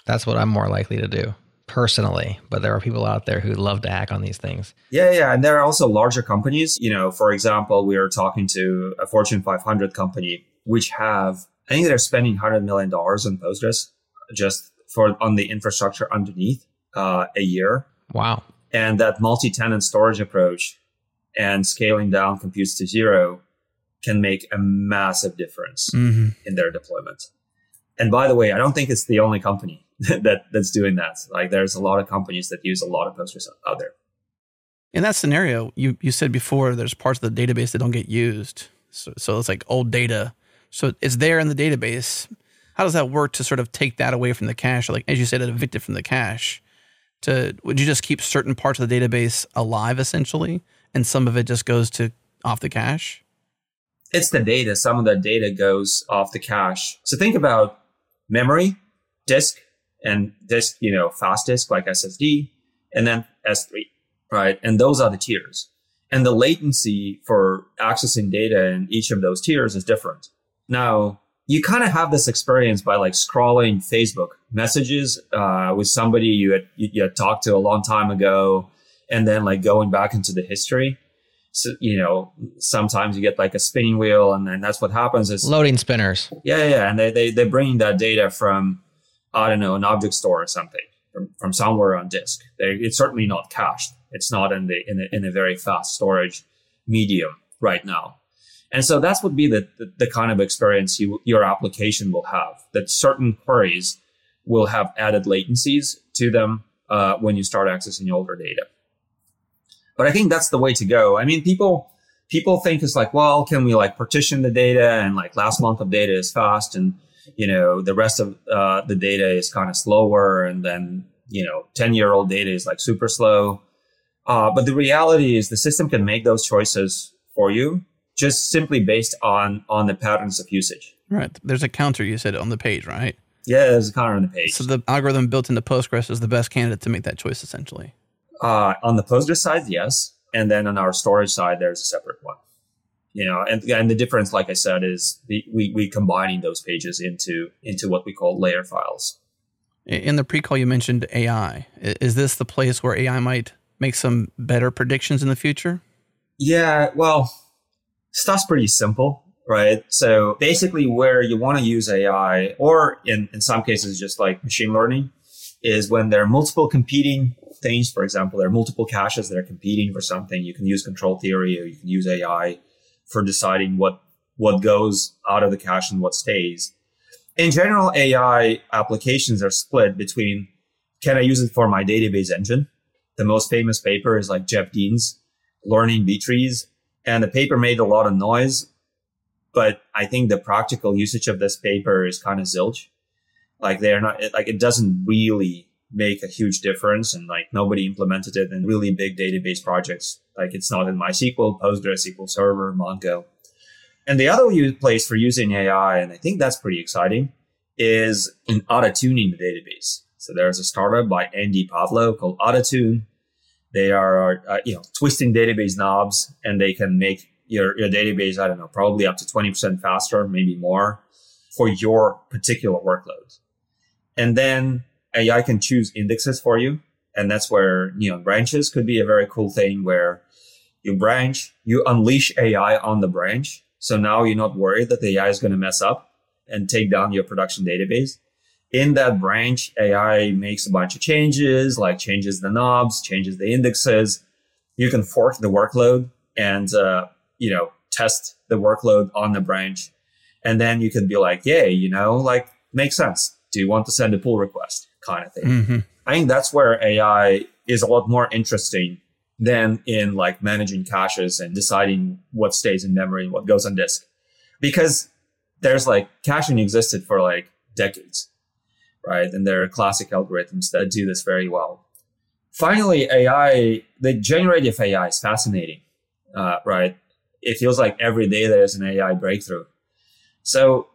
that's what I'm more likely to do personally, but there are people out there who love to hack on these things. Yeah, yeah, and there are also larger companies. You know, for example, we are talking to a Fortune 500 company which have I think they're spending hundred million dollars on Postgres just for on the infrastructure underneath uh, a year. Wow! And that multi-tenant storage approach and scaling down computes to zero can make a massive difference mm-hmm. in their deployment. And by the way, I don't think it's the only company *laughs* that that's doing that. Like there's a lot of companies that use a lot of Postgres out there. In that scenario, you you said before there's parts of the database that don't get used. So, so it's like old data. So it's there in the database. How does that work to sort of take that away from the cache? Like as you said, evict it from the cache. To would you just keep certain parts of the database alive essentially, and some of it just goes to off the cache? It's the data. Some of the data goes off the cache. So think about memory, disk, and disk, you know, fast disk like SSD, and then S3, right? And those are the tiers. And the latency for accessing data in each of those tiers is different. Now, you kind of have this experience by like scrolling Facebook messages uh, with somebody you had, you had talked to a long time ago, and then like going back into the history. So, you know, sometimes you get like a spinning wheel, and then that's what happens is loading spinners. Yeah, yeah, and they they they're bringing that data from I don't know, an object store or something from, from somewhere on disk. They, it's certainly not cached. It's not in the, in a, in a very fast storage medium right now. And so that's would be the, the, the kind of experience you, your application will have that certain queries will have added latencies to them uh, when you start accessing older data. But I think that's the way to go. I mean, people people think it's like, well, can we like partition the data and like last month of data is fast and you know, the rest of uh, the data is kind of slower. And then, you know, 10 year old data is like super slow. Uh, but the reality is the system can make those choices for you just simply based on, on the patterns of usage. Right. There's a counter you said on the page, right? Yeah, there's a counter on the page. So the algorithm built into Postgres is the best candidate to make that choice essentially. Uh, on the Postgres side, yes. And then on our storage side, there's a separate one you know, and, and the difference, like I said, is the, we, we combining those pages into, into what we call layer files. In the pre-call, you mentioned AI. Is this the place where AI might make some better predictions in the future? Yeah, well, stuff's pretty simple, right? So basically where you want to use AI, or in, in some cases, just like machine learning, is when there are multiple competing things. For example, there are multiple caches that are competing for something. You can use control theory or you can use AI for deciding what what goes out of the cache and what stays. In general, AI applications are split between can I use it for my database engine? The most famous paper is like Jeff Dean's Learning B-trees. And the paper made a lot of noise, but I think the practical usage of this paper is kind of zilch. Like they're not, like it doesn't really make a huge difference and like nobody implemented it in really big database projects. Like it's not in MySQL, Postgres, SQL Server, Mongo. And the other place for using AI, and I think that's pretty exciting, is in auto-tuning the database. So there's a startup by Andy Pavlo called OtterTune. They are, uh, you know, twisting database knobs and they can make, your, your database, I don't know, probably up to 20% faster, maybe more for your particular workload. And then AI can choose indexes for you. And that's where Neon branches could be a very cool thing where you branch, you unleash AI on the branch. So now you're not worried that the AI is going to mess up and take down your production database. In that branch, AI makes a bunch of changes, like changes the knobs, changes the indexes. You can fork the workload and, uh, you know, test the workload on the branch. And then you can be like, yay, you know, like makes sense. Do you want to send a pull request kind of thing? Mm-hmm. I think that's where AI is a lot more interesting than in like managing caches and deciding what stays in memory and what goes on disk. Because there's like caching existed for like decades, right? And there are classic algorithms that do this very well. Finally, AI, the generative AI is fascinating, uh, right? It feels like every day there's an AI breakthrough. So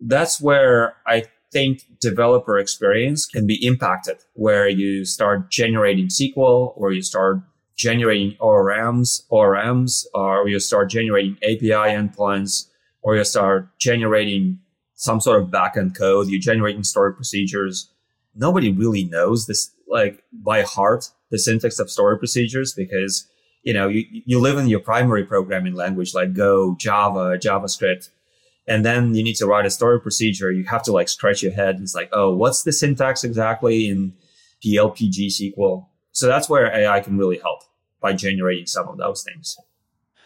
that's where I think developer experience can be impacted, where you start generating SQL or you start generating ORMs, ORMs, uh, or you start generating API endpoints, or you start generating some sort of backend code. You're generating stored procedures. Nobody really knows this, like by heart, the syntax of stored procedures because, you know, you, you live in your primary programming language like Go, Java, JavaScript and then you need to write a stored procedure. You have to like scratch your head. And it's like, oh, what's the syntax exactly in PL/pgSQL? So that's where AI can really help by generating some of those things.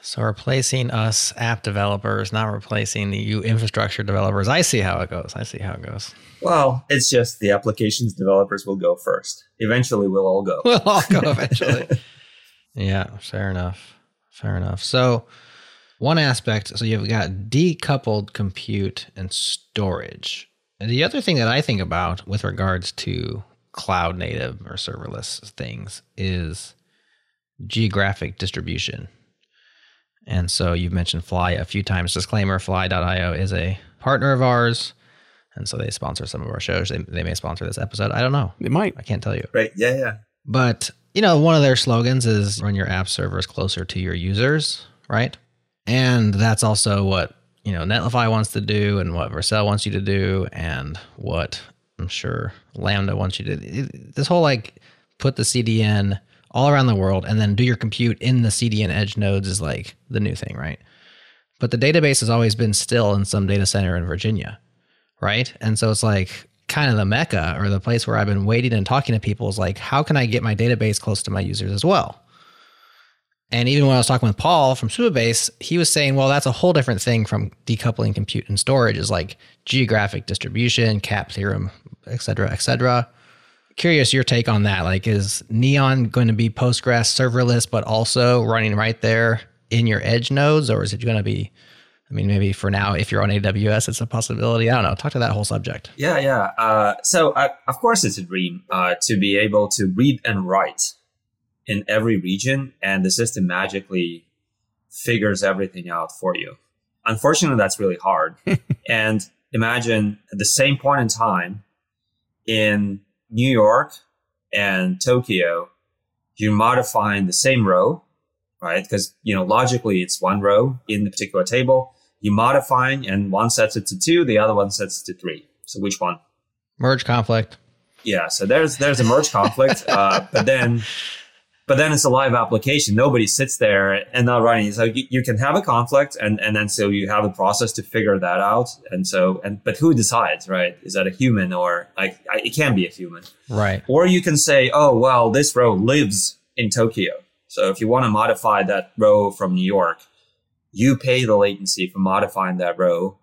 So replacing us app developers, not replacing the you infrastructure developers. I see how it goes. I see how it goes. Well, it's just the applications developers will go first. Eventually, we'll all go. *laughs* We'll all go *laughs* eventually. yeah, fair enough. Fair enough. So one aspect, so you've got decoupled compute and storage. And the other thing that I think about with regards to cloud native or serverless things is geographic distribution. And so you've mentioned Fly a few times. Disclaimer Fly.io is a partner of ours. And so they sponsor some of our shows. They, they may sponsor this episode. I don't know. They might. I can't tell you. Right. Yeah. Yeah. But, you know, one of their slogans is run your app servers closer to your users, right? And that's also what, you know, Netlify wants to do and what Vercel wants you to do and what I'm sure Lambda wants you to do. This whole like put the CDN all around the world and then do your compute in the CDN edge nodes is like the new thing, right? But the database has always been still in some data center in Virginia, right? And so it's like kind of the mecca or the place where I've been waiting and talking to people is like, how can I get my database close to my users as well? And even when I was talking with Paul from Supabase, he was saying, well, that's a whole different thing from decoupling compute and storage is like geographic distribution, CAP theorem, et cetera, et cetera. Curious your take on that. Like, is Neon going to be Postgres serverless, but also running right there in your edge nodes? Or is it going to be, I mean, maybe for now, if you're on AWS, it's a possibility. I don't know. Talk to that whole subject. Yeah, yeah. Uh, so, uh, of course, it's a dream uh, to be able to read and write in every region, and the system magically figures everything out for you. Unfortunately, that's really hard. *laughs* and imagine at the same point in time in New York and Tokyo, you're modifying the same row, right? Because, you know, logically it's one row in the particular table. You're modifying and one sets it to two, the other one sets it to three. So which one? Merge conflict. Yeah. So there's, there's a merge conflict. *laughs* Uh, but then but then it's a live application. Nobody sits there and not running. So you, you, can have a conflict and, and then so you have a process to figure that out. And so, and, but who decides, right? Is that a human or like, it can be a human. Right. Or you can say, oh, well, this row lives in Tokyo. So if you want to modify that row from New York, you pay the latency for modifying that row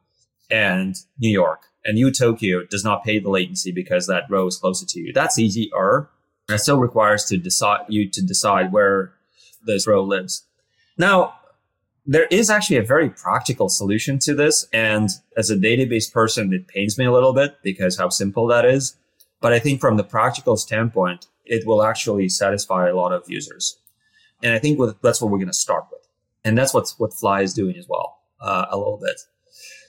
and New York and you Tokyo does not pay the latency because that row is closer to you. That's easier it still requires to decide you to decide where this row lives. Now, there is actually a very practical solution to this. And as a database person, it pains me a little bit because how simple that is. But I think from the practical standpoint, it will actually satisfy a lot of users. And I think that's what we're going to start with. And that's what, what Fly is doing as well, uh, a little bit.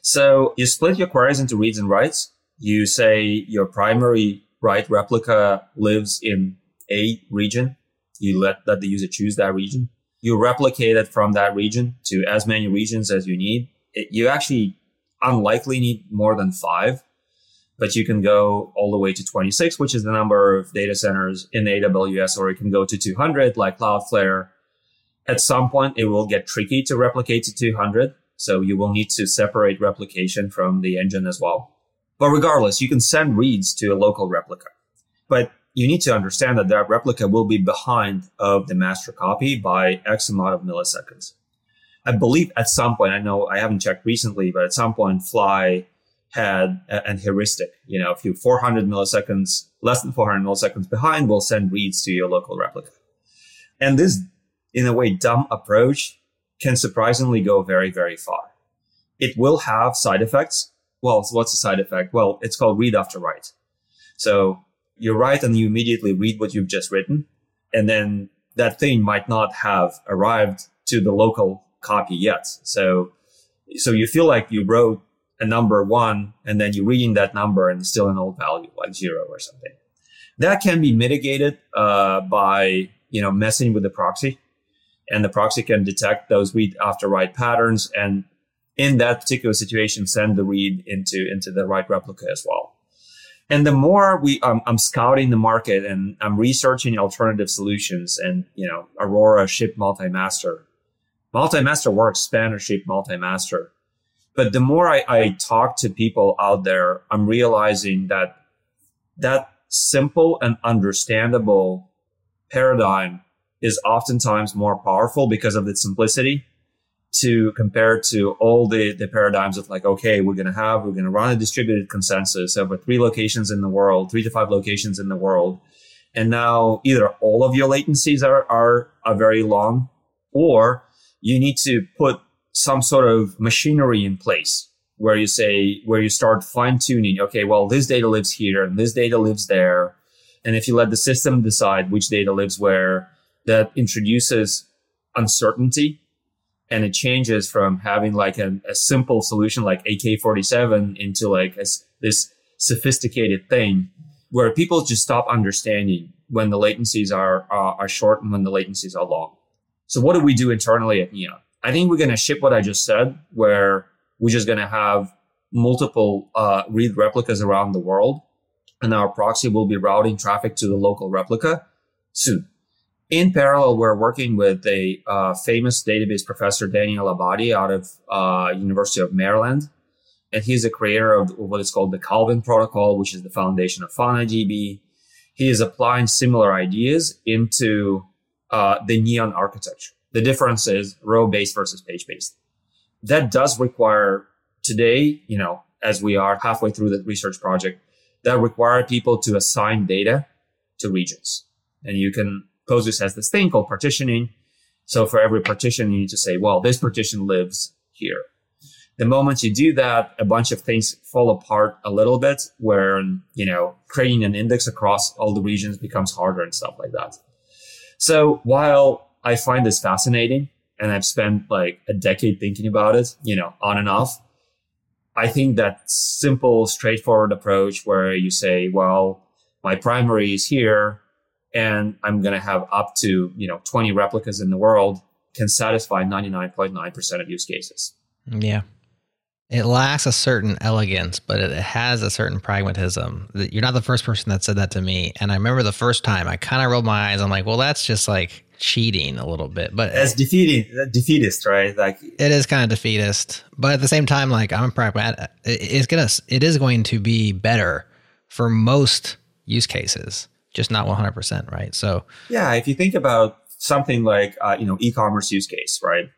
So you split your queries into reads and writes. You say your primary right? Replica lives in a region. You let, let the user choose that region. you replicate it from that region to as many regions as you need. It, you actually unlikely need more than five, but you can go all the way to 26, which is the number of data centers in AWS, or you can go to 200 like Cloudflare. At some point, it will get tricky to replicate to 200. So you will need to separate replication from the engine as well. But regardless, you can send reads to a local replica. But you need to understand that that replica will be behind of the master copy by X amount of milliseconds. I believe at some point, I know I haven't checked recently, but at some point, Fly had an heuristic, you know, if you 400 milliseconds, less than 400 milliseconds behind, will send reads to your local replica. And this, in a way, dumb approach can surprisingly go very, very far. It will have side effects. Well, what's the side effect? Well, it's called read after write. So you write and you immediately read what you've just written. And then that thing might not have arrived to the local copy yet. So, so you feel like you wrote a number one and then you're reading that number and it's still an old value like zero or something. That can be mitigated uh, by you know messing with the proxy, and the proxy can detect those read after write patterns and in that particular situation send the read into into the right replica as well. And the more we, um, I'm scouting the market and I'm researching alternative solutions and, you know, Aurora ship multi-master. Multi-master works, Spanner ship multi-master. But the more I, I talk to people out there, I'm realizing that that simple and understandable paradigm is oftentimes more powerful because of its simplicity to compare to all the, the paradigms of like, okay, we're going to have, we're going to run a distributed consensus over three locations in the world, three to five locations in the world. And now either all of your latencies are, are, are very long or you need to put some sort of machinery in place where you say, where you start fine tuning. Okay. Well, this data lives here and this data lives there. And if you let the system decide which data lives where, that introduces uncertainty and it changes from having like a, a simple solution like AK47 into like a, this sophisticated thing where people just stop understanding when the latencies are, uh, are short and when the latencies are long. So what do we do internally at Neon? I think we're going to ship what I just said, where we're just going to have multiple uh, read replicas around the world, and our proxy will be routing traffic to the local replica soon. In parallel, we're working with a uh, famous database professor, Daniel Abadi, out of uh, University of Maryland, and he's the creator of what is called the Calvin protocol, which is the foundation of FaunaDB. He is applying similar ideas into uh, the Neon architecture. The difference is row based versus page based. That does require today, you know, as we are halfway through the research project, that require people to assign data to regions. And you can Postgres has this thing called partitioning. So for every partition, you need to say, well, this partition lives here. The moment you do that, a bunch of things fall apart a little bit where, you know, creating an index across all the regions becomes harder and stuff like that. So while I find this fascinating and I've spent like a decade thinking about it, you know, on and off. I think that simple, straightforward approach where you say, well, my primary is here and I'm going to have up to, you know, 20 replicas in the world can satisfy 99.9% of use cases. Yeah. It lacks a certain elegance, but it has a certain pragmatism. You're not the first person that said that to me. And I remember the first time I kind of rolled my eyes. I'm like, well, that's just like cheating a little bit, but as defeating defeatist, right? Like it is kind of defeatist, but at the same time, like I'm pragmatic. It's gonna it is going to be better for most use cases, just not 100 percent, right? So yeah, if you think about something like uh, you know e-commerce use case, right?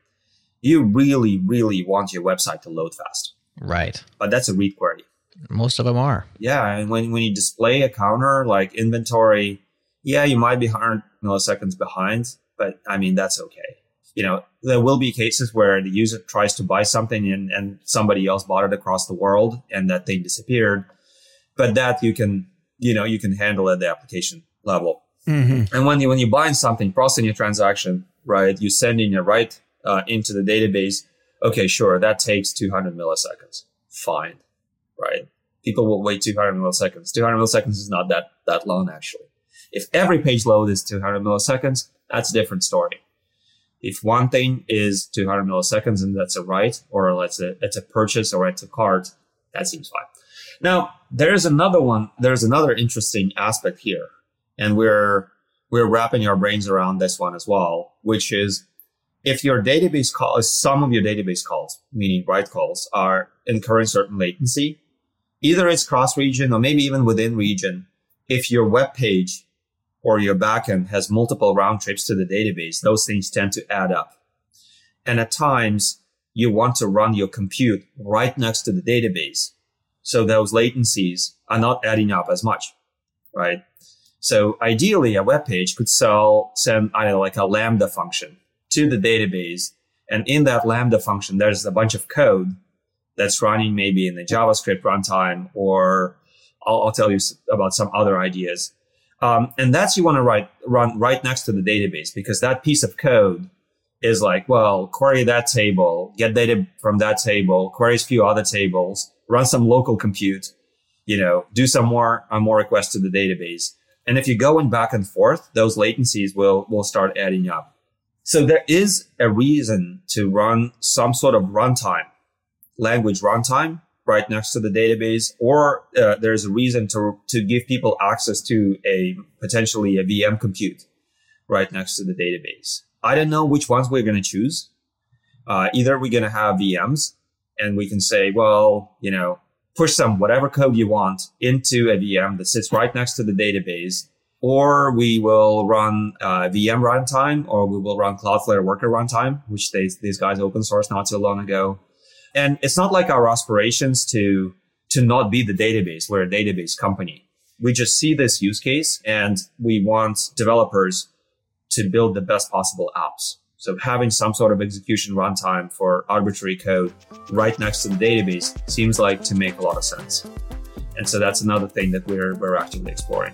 You really, really want your website to load fast, right? But that's a read query. Most of them are. Yeah, and when when you display a counter like inventory yeah, you might be 100 milliseconds behind, but I mean, that's okay. You know, there will be cases where the user tries to buy something and, and somebody else bought it across the world and that thing disappeared. But that you can, you know, you can handle at the application level. Mm-hmm. And when you, when you buy something, processing your transaction, right, you send in your write uh, into the database. Okay, sure. That takes 200 milliseconds. Fine. Right. People will wait 200 milliseconds. 200 milliseconds is not that, that long actually. If every page load is 200 milliseconds, that's a different story. If one thing is 200 milliseconds and that's a write, or let's say it's a purchase or it's a cart, that seems fine. Now, there's another one. There's another interesting aspect here, and we're we're wrapping our brains around this one as well, which is if your database call, some of your database calls, meaning write calls, are incurring certain latency, either it's cross region or maybe even within region. If your web page or your backend has multiple round trips to the database, those things tend to add up. And at times you want to run your compute right next to the database. So those latencies are not adding up as much, right? So ideally a web page could sell, send either like a Lambda function to the database. And in that Lambda function, there's a bunch of code that's running maybe in the JavaScript runtime, or I'll, I'll tell you about some other ideas. Um, and that's you want to write, run right next to the database because that piece of code is like, well, query that table, get data from that table, query a few other tables, run some local compute, you know, do some more, uh, more requests to the database. And if you're going back and forth, those latencies will, will start adding up. So there is a reason to run some sort of runtime, language runtime right next to the database, or uh, there's a reason to, to give people access to a potentially a VM compute right next to the database. I don't know which ones we're going to choose. Uh, either we're going to have VMs and we can say, well, you know, push some whatever code you want into a VM that sits right next to the database or we will run uh, VM runtime, or we will run Cloudflare Worker runtime, which they, these guys open source not too long ago. And it's not like our aspirations to to not be the database. We're a database company. We just see this use case, and we want developers to build the best possible apps. So having some sort of execution runtime for arbitrary code right next to the database seems like to make a lot of sense. And so that's another thing that we're, we're actively exploring.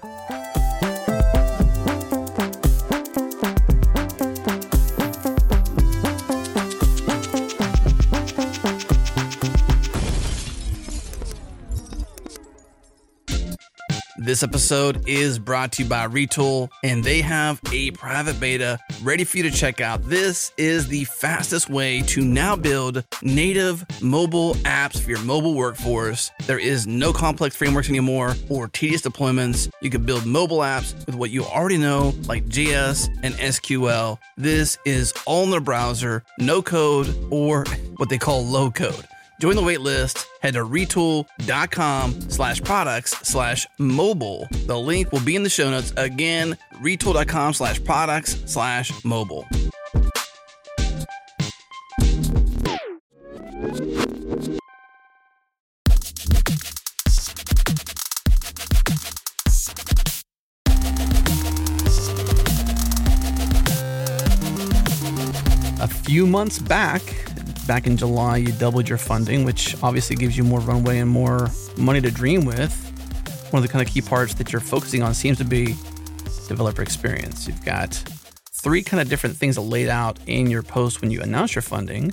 This episode is brought to you by Retool, and they have a private beta ready for you to check out. This is the fastest way to now build native mobile apps for your mobile workforce. There is no complex frameworks anymore or tedious deployments. You can build mobile apps with what you already know, like JS and SQL. This is all in the browser, no code, or what they call low code. Join the waitlist. Head to retool.com slash products slash mobile. The link will be in the show notes. Again, retool.com slash products slash mobile. A few months back, back in July, you doubled your funding, which obviously gives you more runway and more money to dream with. One of the kind of key parts that you're focusing on seems to be developer experience. You've got three kind of different things laid out in your post when you announced your funding,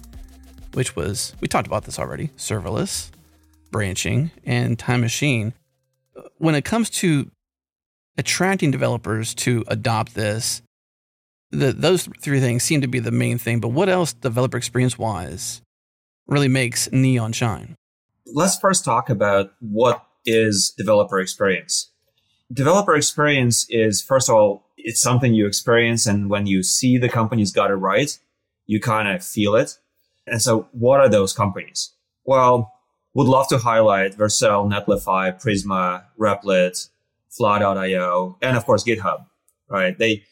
which was, we talked about this already serverless, branching, and time machine. When it comes to attracting developers to adopt this, the, those three things seem to be the main thing. But what else, developer experience wise, really makes Neon shine? Let's first talk about what is developer experience. Developer experience is, first of all, it's something you experience. And when you see the company's got it right, you kind of feel it. And so what are those companies? Well, would love to highlight Vercel, Netlify, Prisma, Replit, Fly.io, and of course GitHub, right? They,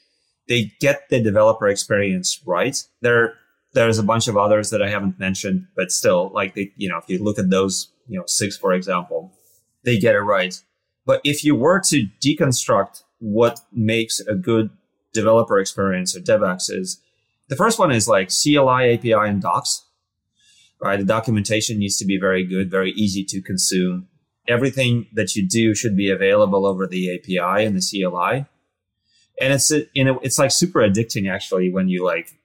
they get the developer experience right. There, there's a bunch of others that I haven't mentioned, but still, like they, you know, if you look at those, you know, six, for example, they get it right. But if you were to deconstruct what makes a good developer experience or DevX is the first one is like CLI, API, and docs, right? The documentation needs to be very good, very easy to consume. Everything that you do should be available over the API and the CLI and it's you know it's like super addicting actually when you like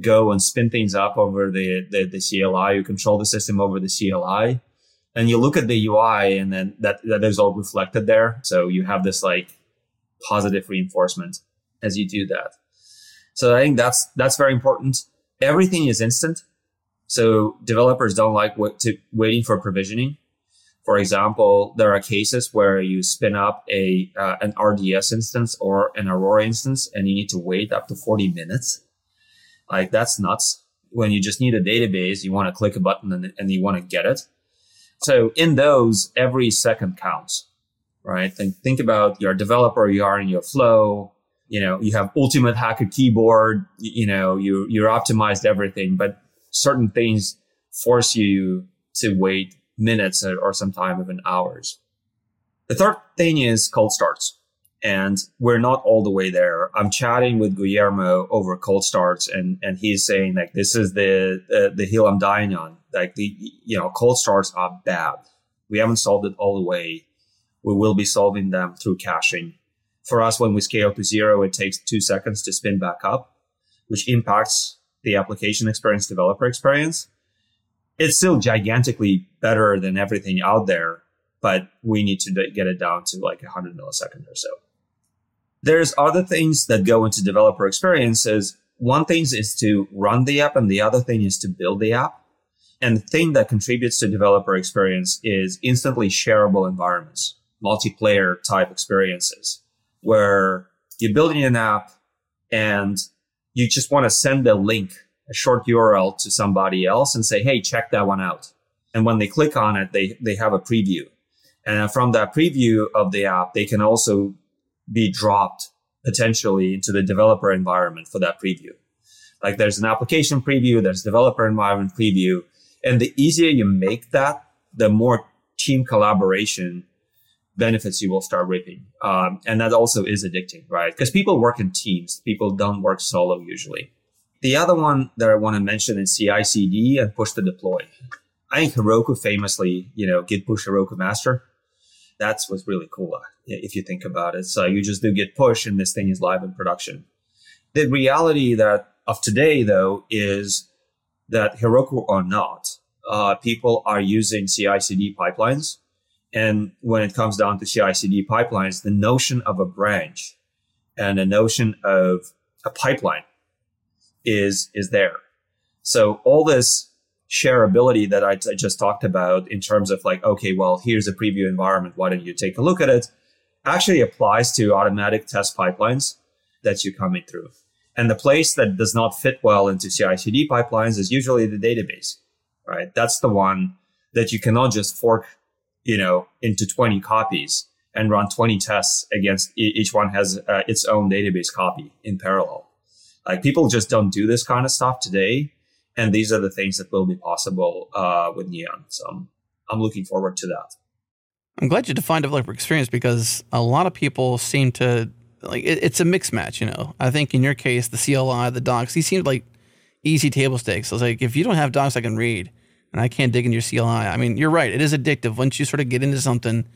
go and spin things up over the, the the, CLI. You control the system over the CLI, and you look at the UI, and then that that is all reflected there. So you have this like positive reinforcement as you do that. So I think that's that's very important. Everything is instant. So developers don't like to, waiting for provisioning. For example, there are cases where you spin up a uh, an RDS instance or an Aurora instance, and you need to wait up to 40 minutes. Like that's nuts. When you just need a database, you want to click a button and, and you want to get it. So in those, every second counts, right? Think, think about your developer, you are in your flow, you know, you have ultimate hacker keyboard, you, you know, you, you're optimized everything, but certain things force you to wait minutes or, some time even hours. The third thing is cold starts. And we're not all the way there. I'm chatting with Guillermo over cold starts and, and he's saying like, this is the, uh, the hill I'm dying on. Like the, you know, cold starts are bad. We haven't solved it all the way. We will be solving them through caching. For us, when we scale to zero, it takes two seconds to spin back up, which impacts the application experience, developer experience. It's still gigantically better than everything out there, but we need to get it down to like 100 milliseconds or so. There's other things that go into developer experiences. One thing is to run the app and the other thing is to build the app. And the thing that contributes to developer experience is instantly shareable environments, multiplayer type experiences where you're building an app and you just want to send a link, a short URL to somebody else and say, Hey, check that one out. And when they click on it, they, they have a preview. And from that preview of the app, they can also be dropped potentially into the developer environment for that preview. Like there's an application preview, there's developer environment preview. And the easier you make that, the more team collaboration benefits you will start reaping. Um, and that also is addicting, right? Because people work in teams. People don't work solo usually. The other one that I want to mention is CI CD and push to deploy. I think Heroku famously, you know, git push Heroku master. That's what's really cool uh, if you think about it. So you just do git push and this thing is live in production. The reality that of today though is that Heroku or not, uh, people are using CI CD pipelines and when it comes down to CI CD pipelines, the notion of a branch and the notion of a pipeline is, is there. So all this shareability that I, just talked about in terms of like, okay, well, here's a preview environment. Why don't you take a look at it? Actually applies to automatic test pipelines that you're coming through. And the place that does not fit well into CI CD pipelines is usually the database, right? That's the one that you cannot just fork you know, into 20 copies and run 20 tests against each one has uh, its own database copy in parallel. Like people just don't do this kind of stuff today. And these are the things that will be possible uh, with Neon. So I'm, I'm looking forward to that. I'm glad you defined developer experience because a lot of people seem to like it, it's a mix match. You know, I think in your case, the CLI, the docs, these seem like easy table stakes. It's like if you don't have docs I can read, and I can't dig into your CLI. I mean, you're right. It is addictive. Once you sort of get into something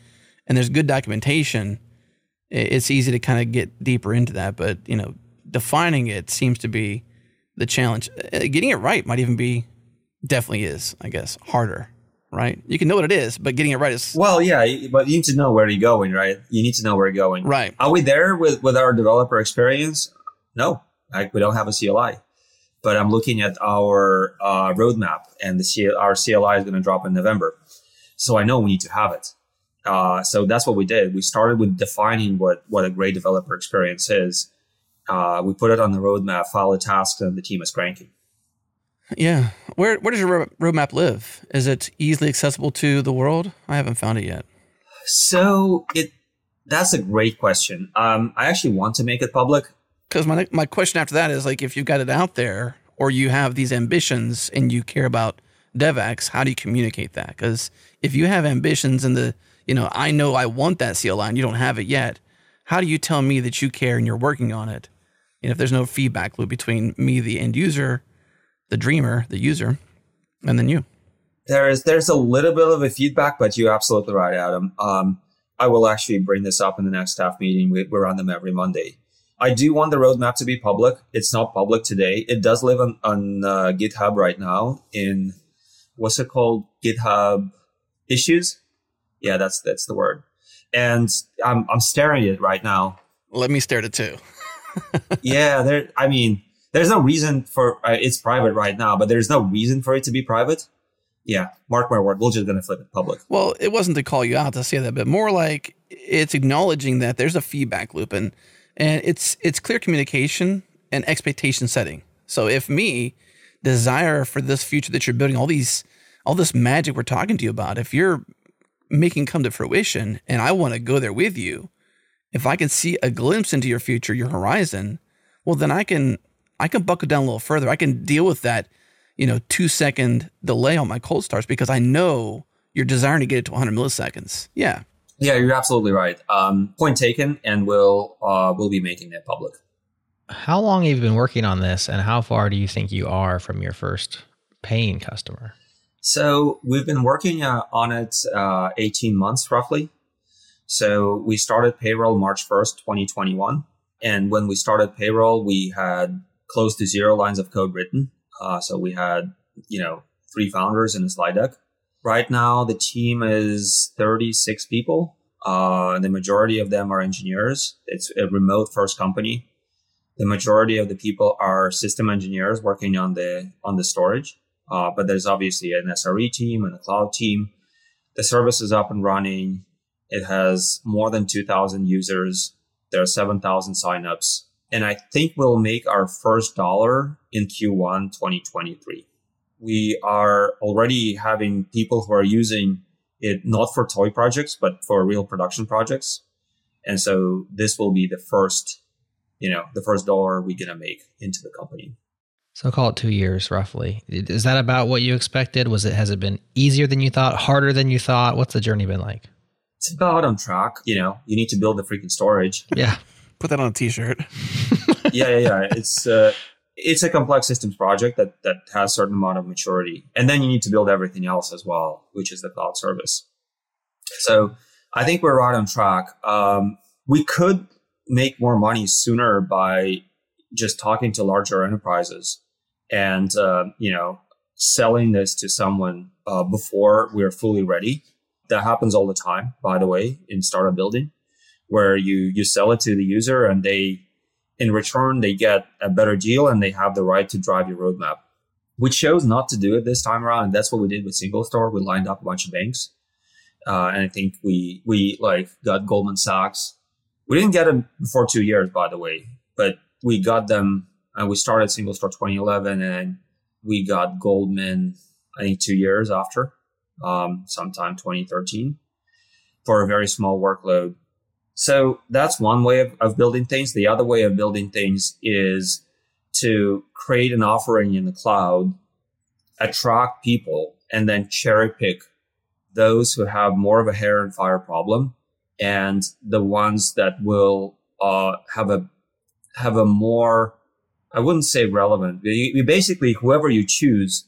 and there's good documentation, it's easy to kind of get deeper into that. But, you know, defining it seems to be the challenge. Uh, getting it right might even be, definitely is, I guess, harder, right? You can know what it is, but getting it right is. Well, yeah, but you need to know where you're going, right? You need to know where you're going. Right. Are we there with, with our developer experience? No, like we don't have a CLI but I'm looking at our uh, roadmap and the C- our CLI is going to drop in November. So I know we need to have it. Uh, so that's what we did. We started with defining what, what a great developer experience is. Uh, we put it on the roadmap, follow a task, and the team is cranking. Yeah. Where, where does your roadmap live? Is it easily accessible to the world? I haven't found it yet. So it, that's a great question. Um, I actually want to make it public because my my question after that is like if you've got it out there or you have these ambitions and you care about DevX, how do you communicate that? Because if you have ambitions and the you know I know I want that CLI and you don't have it yet, how do you tell me that you care and you're working on it? And if there's no feedback loop between me, the end user, the dreamer, the user, and then you. There is there's a little bit of a feedback, but you're absolutely right, Adam. Um, I will actually bring this up in the next staff meeting. We, we run them every Monday. I do want the roadmap to be public. It's not public today. It does live on, on uh, GitHub right now in what's it called? GitHub issues. Yeah, that's that's the word. And I'm I'm staring at it right now. Let me stare at it too. *laughs* yeah, there. I mean, there's no reason for uh, it's private right now, but there's no reason for it to be private. Yeah, mark my word, we're just gonna flip it public. Well, it wasn't to call you out to say that, but more like it's acknowledging that there's a feedback loop and and it's it's clear communication and expectation setting. So if me desire for this future that you're building, all these all this magic we're talking to you about, if you're making come to fruition and I want to go there with you, if I can see a glimpse into your future, your horizon, well then I can I can buckle down a little further. I can deal with that, you know, two second delay on my cold starts because I know you're desiring to get it to 100 milliseconds. Yeah. Yeah, you're absolutely right. Um, point taken, and we'll uh, we'll be making that public. How long have you been working on this, and how far do you think you are from your first paying customer? So we've been working uh, on it uh, 18 months roughly. So we started payroll March 1st, 2021. And when we started payroll, we had close to zero lines of code written. Uh, so we had, you know, three founders in a slide deck. Right now, the team is 36 people. Uh, the majority of them are engineers. It's a remote first company. The majority of the people are system engineers working on the on the storage. Uh, but there's obviously an SRE team and a cloud team. The service is up and running. It has more than 2,000 users. There are 7,000 signups. And I think we'll make our first dollar in Q1 2023. We are already having people who are using it not for toy projects, but for real production projects. And so this will be the first, you know, the first dollar we're going to make into the company. So call it two years roughly. Is that about what you expected? Was it has it been easier than you thought, harder than you thought? What's the journey been like? It's about on track. You know, you need to build the freaking storage. Yeah. *laughs* Put that on a t-shirt. *laughs* yeah, yeah, yeah. It's uh, it's a complex systems project that that has a certain amount of maturity, and then you need to build everything else as well, which is the cloud service. So I think we're right on track. Um, we could make more money sooner by just talking to larger enterprises and uh, you know selling this to someone uh, before we're fully ready that happens all the time, by the way, in startup building, where you you sell it to the user and they in return they get a better deal and they have the right to drive your roadmap. We chose not to do it this time around, and that's what we did with SingleStore. We lined up a bunch of banks, uh, and I think we we like got Goldman Sachs. We didn't get them before two years, by the way, but we got them and we started SingleStore 2011, and we got Goldman I think two years after um, sometime 2013 for a very small workload. So that's one way of, of building things. The other way of building things is to create an offering in the cloud, attract people, and then cherry pick those who have more of a hair and fire problem and the ones that will uh, have a have a more I wouldn't say relevant. You, you basically whoever you choose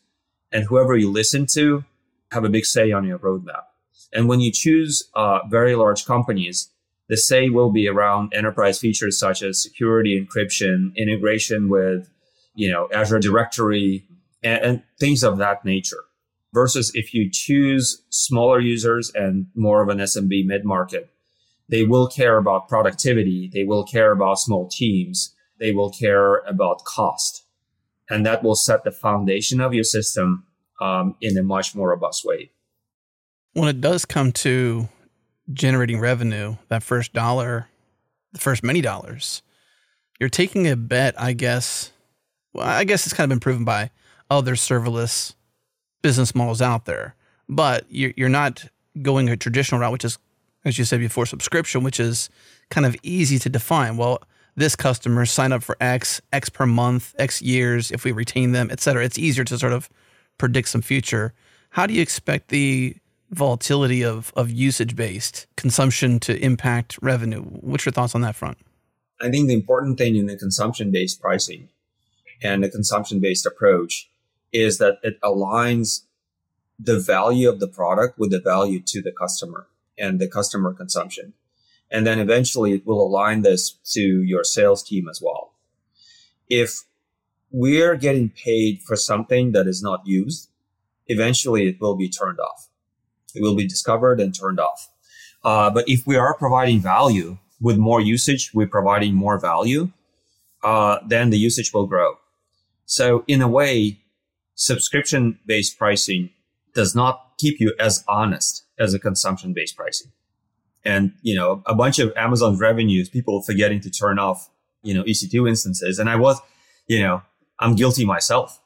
and whoever you listen to have a big say on your roadmap. And when you choose uh, very large companies, the say will be around enterprise features such as security, encryption, integration with, you know, Azure Directory, and, and things of that nature. Versus if you choose smaller users and more of an SMB mid market, they will care about productivity. They will care about small teams. They will care about cost. And that will set the foundation of your system um, in a much more robust way. When it does come to generating revenue, that first dollar, the first many dollars, you're taking a bet, I guess. Well, I guess it's kind of been proven by other serverless business models out there, but you're not going a traditional route, which is, as you said before, subscription, which is kind of easy to define. Well, this customer sign up for X, X per month, X years, if we retain them, et cetera. It's easier to sort of predict some future. How do you expect the volatility of, of usage based consumption to impact revenue? What's your thoughts on that front? I think the important thing in the consumption based pricing and the consumption based approach is that it aligns the value of the product with the value to the customer and the customer consumption. And then eventually it will align this to your sales team as well. If we're getting paid for something that is not used, eventually it will be turned off. It will be discovered and turned off. Uh, but if we are providing value with more usage, we're providing more value, uh, then the usage will grow. So in a way, subscription based pricing does not keep you as honest as a consumption based pricing. And, you know, a bunch of Amazon's revenues, people forgetting to turn off, you know, EC2 instances. And I was, you know, I'm guilty myself.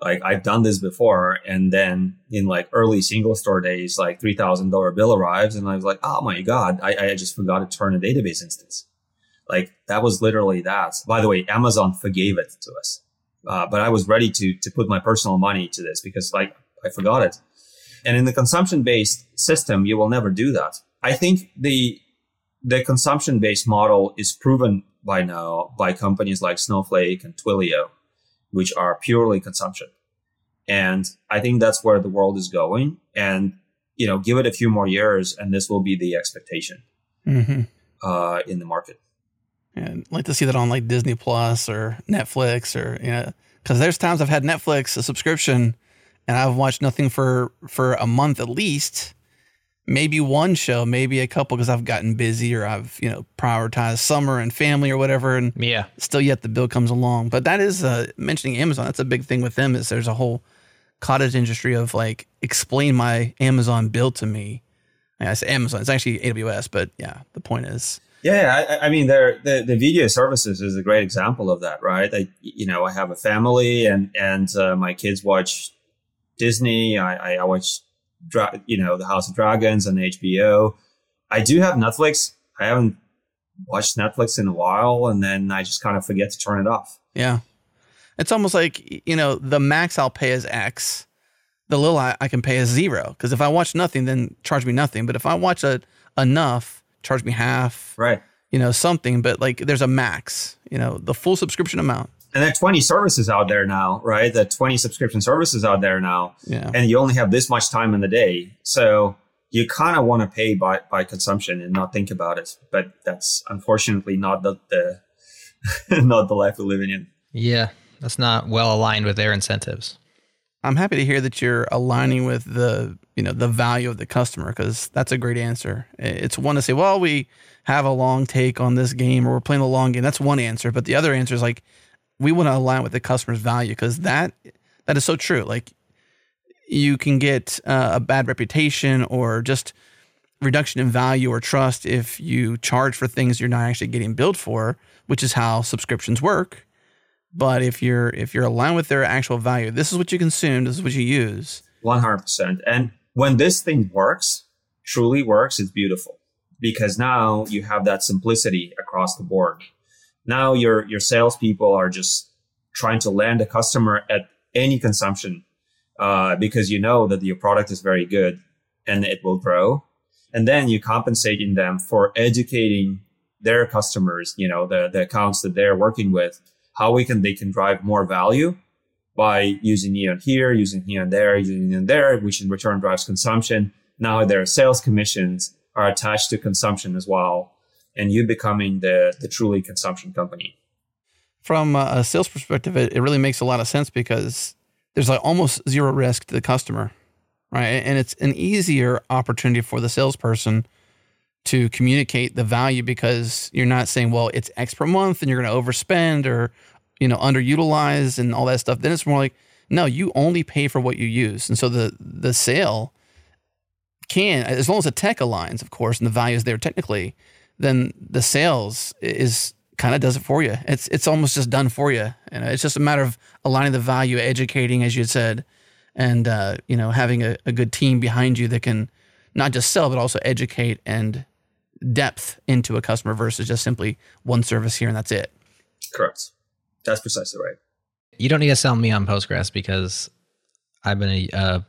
Like I've done this before. And then in like early SingleStore days, like $3,000 bill arrives and I was like, oh my God, I, I just forgot to turn a database instance. Like that was literally that. By the way, Amazon forgave it to us. Uh, but I was ready to, to put my personal money to this because like I forgot it. And in the consumption based system, you will never do that. I think the, the consumption based model is proven by now by companies like Snowflake and Twilio which are purely consumption. And I think that's where the world is going. And, you know, give it a few more years and this will be the expectation mm-hmm. uh, in the market. And I'd like to see that on like Disney Plus or Netflix or, you know, because there's times I've had Netflix, a subscription, and I've watched nothing for, for a month at least maybe one show, maybe a couple because I've gotten busy or I've, you know, prioritized summer and family or whatever. And yeah, still yet the bill comes along. But that is uh, mentioning Amazon. That's a big thing with them is there's a whole cottage industry of like, explain my Amazon bill to me. I say Amazon, it's actually AWS, but yeah, the point is. Yeah, I, I mean, there the, the video services is a great example of that, right? I, you know, I have a family and and uh, my kids watch Disney. I, I watch Dra- you know, the House of Dragons and HBO. I do have Netflix. I haven't watched Netflix in a while, and then I just kind of forget to turn it off. Yeah, it's almost like you know the max I'll pay is X. The little I, I can pay is zero because if I watch nothing, then charge me nothing. But if I watch a enough, charge me half. Right. You know something, but like there's a max. You know the full subscription amount and there are 20 services out there now, right? The 20 subscription services out there now. Yeah. And you only have this much time in the day. So you kind of want to pay by, by consumption and not think about it. But that's unfortunately not the, the *laughs* not the life we're living in. Yeah. That's not well aligned with their incentives. I'm happy to hear that you're aligning with the, you know, the value of the customer because that's a great answer. It's one to say, well, we have a long take on this game or we're playing the long game. That's one answer, but the other answer is like, we want to align with the customer's value because that that is so true. Like you can get uh, a bad reputation or just reduction in value or trust if you charge for things you're not actually getting billed for, which is how subscriptions work. But if you're if you're aligned with their actual value, this is what you consume, this is what you use. One hundred percent. And when this thing works, truly works, it's beautiful because now you have that simplicity across the board. Now your your salespeople are just trying to land a customer at any consumption uh, because you know that your product is very good and it will grow. And then you're compensating them for educating their customers, you know, the, the accounts that they're working with, how we can, they can drive more value by using Neon here, using Neon there, using Neon there, which in return drives consumption. Now their sales commissions are attached to consumption as well and you becoming the, the truly consumption company. From a sales perspective, it, it really makes a lot of sense because there's like almost zero risk to the customer, right? And it's an easier opportunity for the salesperson to communicate the value because you're not saying, well, it's X per month and you're going to overspend or, you know, underutilize and all that stuff. Then it's more like, no, you only pay for what you use. And so the the sale can, as long as the tech aligns, of course, and the value is there technically, then the sales is kind of does it for you. It's it's almost just done for you, and it's just a matter of aligning the value, educating, as you said, and uh, you know having a, a good team behind you that can not just sell but also educate and depth into a customer versus just simply one service here and that's it. Correct. That's precisely right. You don't need to sell me on Postgres because I've been a, uh,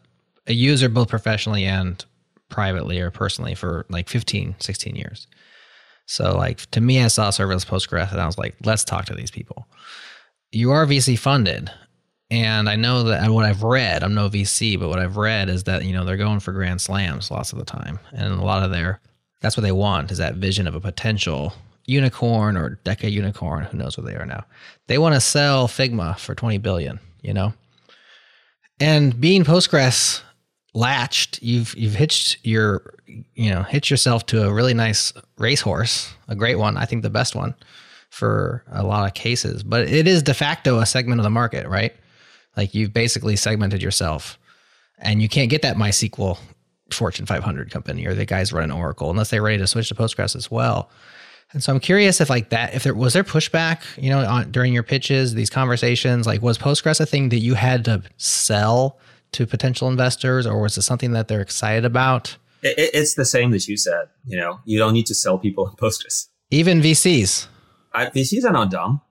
a user both professionally and privately or personally for like 15, 16 years. So like to me, I saw serverless Postgres and I was like, let's talk to these people. You are VC funded. And I know that what I've read, I'm no VC, but what I've read is that, you know, they're going for grand slams lots of the time. And a lot of their, that's what they want is that vision of a potential unicorn or decade unicorn. Who knows what they are now? They want to sell Figma for 20 billion, you know? And being Postgres latched, you've you've hitched your you know hitched yourself to a really nice racehorse, a great one, I think the best one, for a lot of cases, but it is de facto a segment of the market, right? Like you've basically segmented yourself, and you can't get that MySQL Fortune 500 company or the guys running Oracle unless they're ready to switch to Postgres as well. And so I'm curious if like that, if there was there pushback, you know, on, during your pitches, these conversations, like was Postgres a thing that you had to sell to potential investors, or was it something that they're excited about? It, it's the same that you said. You know, you don't need to sell people in Postgres. Even VCs. I, VCs are not dumb.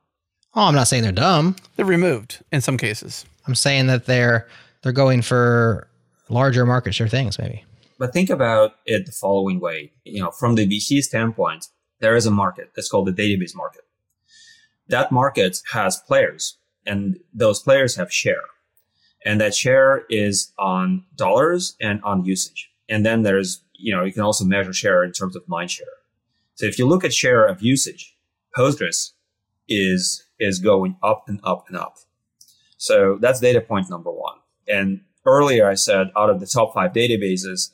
Oh, I'm not saying they're dumb. They're removed in some cases. I'm saying that they're they're going for larger market share things, maybe. But think about it the following way. You know, from the VC standpoint, there is a market that's called the database market. That market has players and those players have share. And that share is on dollars and on usage. And then there's, you know, you can also measure share in terms of mind share. So if you look at share of usage, Postgres is, is going up and up and up. So that's data point number one. And earlier I said out of the top five databases,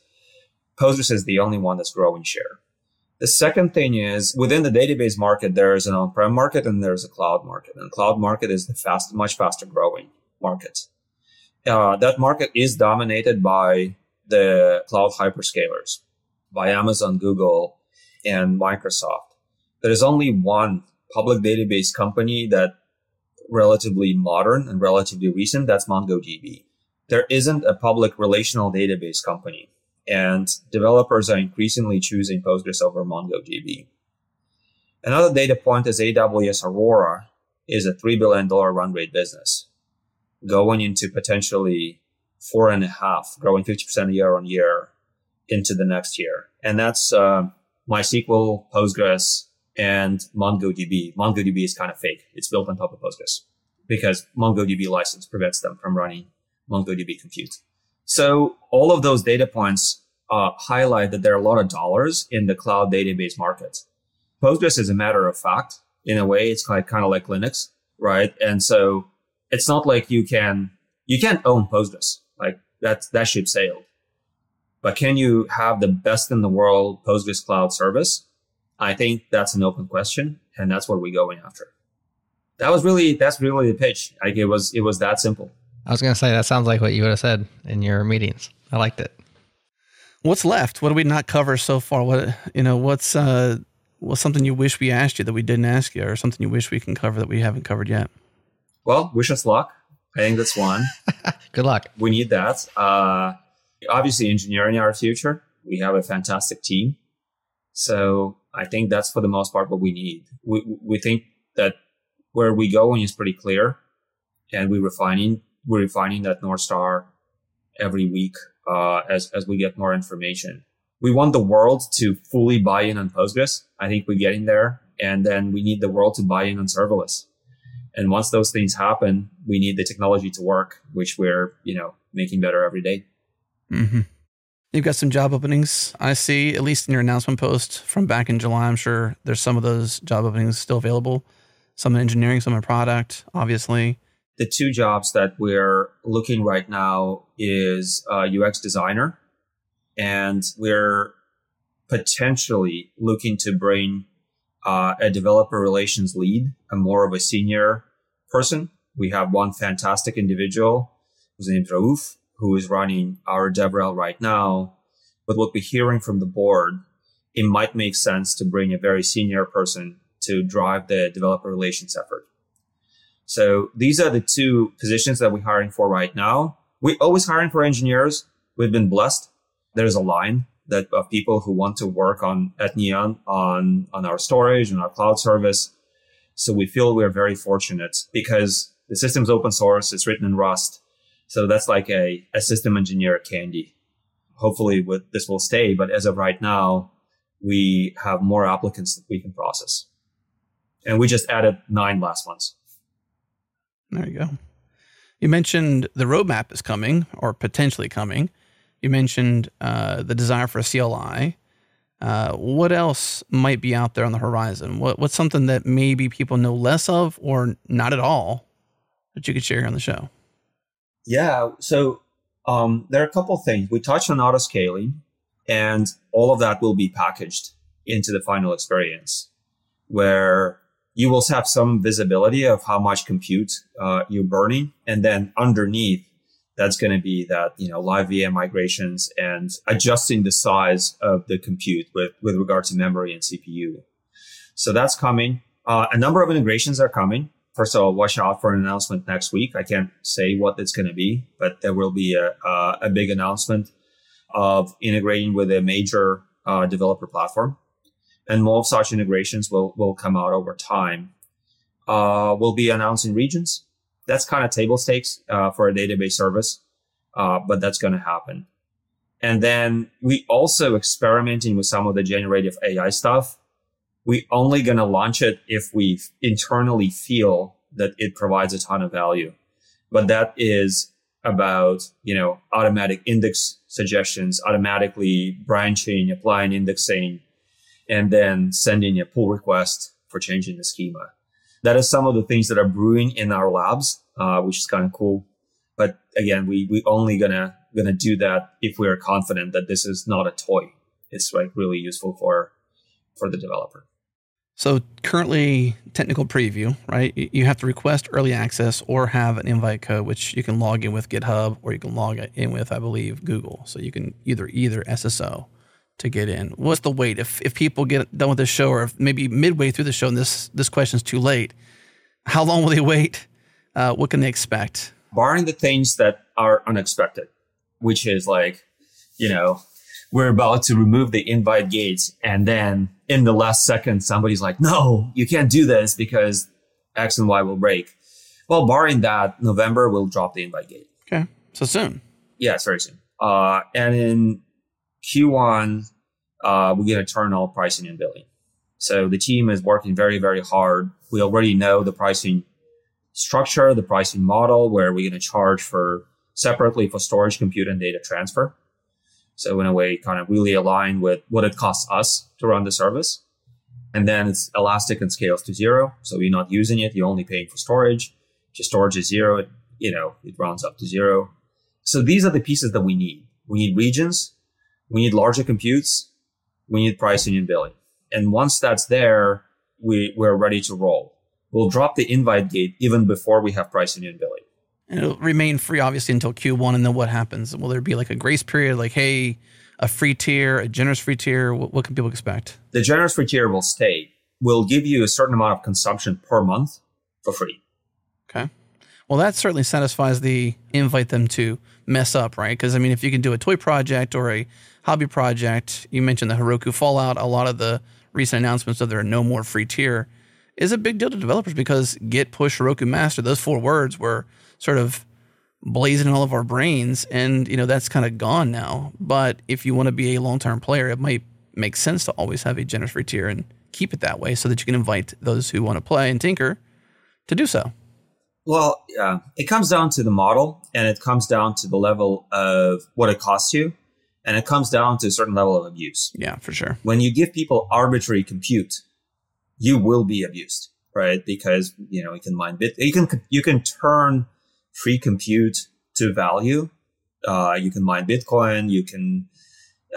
Postgres is the only one that's growing share. The second thing is within the database market, there is an on-prem market and there's a cloud market. And cloud market is the fast, much faster growing market. Uh, that market is dominated by the cloud hyperscalers, by Amazon, Google, and Microsoft. There is only one public database company that relatively modern and relatively recent. That's MongoDB. There isn't a public relational database company and developers are increasingly choosing Postgres over MongoDB. Another data point is AWS Aurora is a $3 billion run rate business going into potentially four and a half, growing 50% year on year into the next year. And that's uh, MySQL, Postgres, and MongoDB. MongoDB is kind of fake. It's built on top of Postgres because MongoDB license prevents them from running MongoDB compute. So all of those data points uh, highlight that there are a lot of dollars in the cloud database market. Postgres is a matter of fact. In a way, it's of, kind of like Linux, right? And so it's not like you can, you can't own Postgres. Like that, that ship sailed. But can you have the best in the world Postgres cloud service? I think that's an open question. And that's what we're going after. That was really, that's really the pitch. Like it was, it was that simple. I was going to say that sounds like what you would have said in your meetings. I liked it. What's left? What do we not cover so far? What you know? What's uh, what's something you wish we asked you that we didn't ask you, or something you wish we can cover that we haven't covered yet? Well, wish us luck. I think that's one. *laughs* Good luck. We need that. Uh, obviously, engineering our future. We have a fantastic team, so I think that's for the most part what we need. We we think that where we going is pretty clear, and we're refining we're refining that North Star every week uh, as as we get more information. We want the world to fully buy in on Postgres. I think we're getting there, and then we need the world to buy in on serverless. And once those things happen, we need the technology to work, which we're you know making better every day. Mm-hmm. You've got some job openings. I see, at least in your announcement post from back in July. I'm sure there's some of those job openings still available. Some in engineering, some in product, obviously the two jobs that we're looking right now is uh, UX designer, and we're potentially looking to bring uh, a developer relations lead, a more of a senior person. We have one fantastic individual who's named Raouf, who is running our DevRel right now. But what we're hearing from the board, it might make sense to bring a very senior person to drive the developer relations effort. So these are the two positions that we're hiring for right now. We're always hiring for engineers. We've been blessed. There's a line that of people who want to work on at Neon on, on our storage and our cloud service. So we feel we're very fortunate because the system's open source. It's written in Rust. So that's like a, a system engineer candy. Hopefully with this will stay. But as of right now, we have more applicants that we can process. And we just added nine last months. There you go. You mentioned the roadmap is coming or potentially coming. You mentioned uh, the desire for a CLI. Uh, what else might be out there on the horizon? What, what's something that maybe people know less of or not at all that you could share here on the show? Yeah. So um, there are a couple things. We touched on auto scaling, and all of that will be packaged into the final experience where you will have some visibility of how much compute uh, you're burning. And then underneath, that's going to be that, you know, live VM migrations and adjusting the size of the compute with, with regard to memory and CPU. So that's coming. Uh, a number of integrations are coming. First of all, watch out for an announcement next week. I can't say what it's going to be, but there will be a, a, a big announcement of integrating with a major uh, developer platform and more of such integrations will, will come out over time. Uh, we'll be announcing regions. That's kind of table stakes uh, for a database service, uh, but that's going to happen. And then we also experimenting with some of the generative AI stuff. We only going to launch it if we internally feel that it provides a ton of value. But that is about, you know, automatic index suggestions, automatically branching, applying indexing, and then sending a pull request for changing the schema. That is some of the things that are brewing in our labs, uh, which is kind of cool. But again, we we only gonna gonna do that if we are confident that this is not a toy. It's like really useful for for the developer. So currently technical preview, right? You have to request early access or have an invite code, which you can log in with GitHub or you can log in with, I believe, Google. So you can either either SSO to get in? What's the wait if if people get done with the show, or if maybe midway through the show and this this question's too late? How long will they wait? Uh, what can they expect? Barring the things that are unexpected, which is like, you know, we're about to remove the invite gates, and then in the last second, somebody's like, "No, you can't do this because X and Y will break." Well, barring that, November will drop the invite gate. Okay, so soon. Yeah, it's very soon. Uh, and in Q1, uh, we're going to turn all pricing and billing. So the team is working very, very hard. We already know the pricing structure, the pricing model, where we're going to charge for separately for storage, compute, and data transfer. So in a way, kind of really align with what it costs us to run the service. And then it's elastic and scales to zero. So you're not using it. You're only paying for storage. Your storage is zero. It, you know, it rounds up to zero. So these are the pieces that we need. We need regions we need larger computes. We need pricing and billing. And once that's there, we, we're ready to roll. We'll drop the invite gate even before we have pricing and billing. And it'll remain free, obviously, until Q1. And then what happens? Will there be like a grace period? Like, hey, a free tier, a generous free tier? What, what can people expect? The generous free tier will stay. We'll give you a certain amount of consumption per month for free. Okay. Well, that certainly satisfies the invite them to mess up, right? Because I mean, if you can do a toy project or a hobby project, you mentioned the Heroku Fallout. A lot of the recent announcements of there are no more free tier is a big deal to developers because Git, push, Heroku master. Those four words were sort of blazing in all of our brains, and you know that's kind of gone now. But if you want to be a long term player, it might make sense to always have a generous free tier and keep it that way so that you can invite those who want to play and tinker to do so. Well, yeah, it comes down to the model and it comes down to the level of what it costs you. And it comes down to a certain level of abuse. Yeah, for sure. When you give people arbitrary compute, you will be abused, right? Because, you know, you can mine bit, you can, you can turn free compute to value. Uh, you can mine Bitcoin. You can,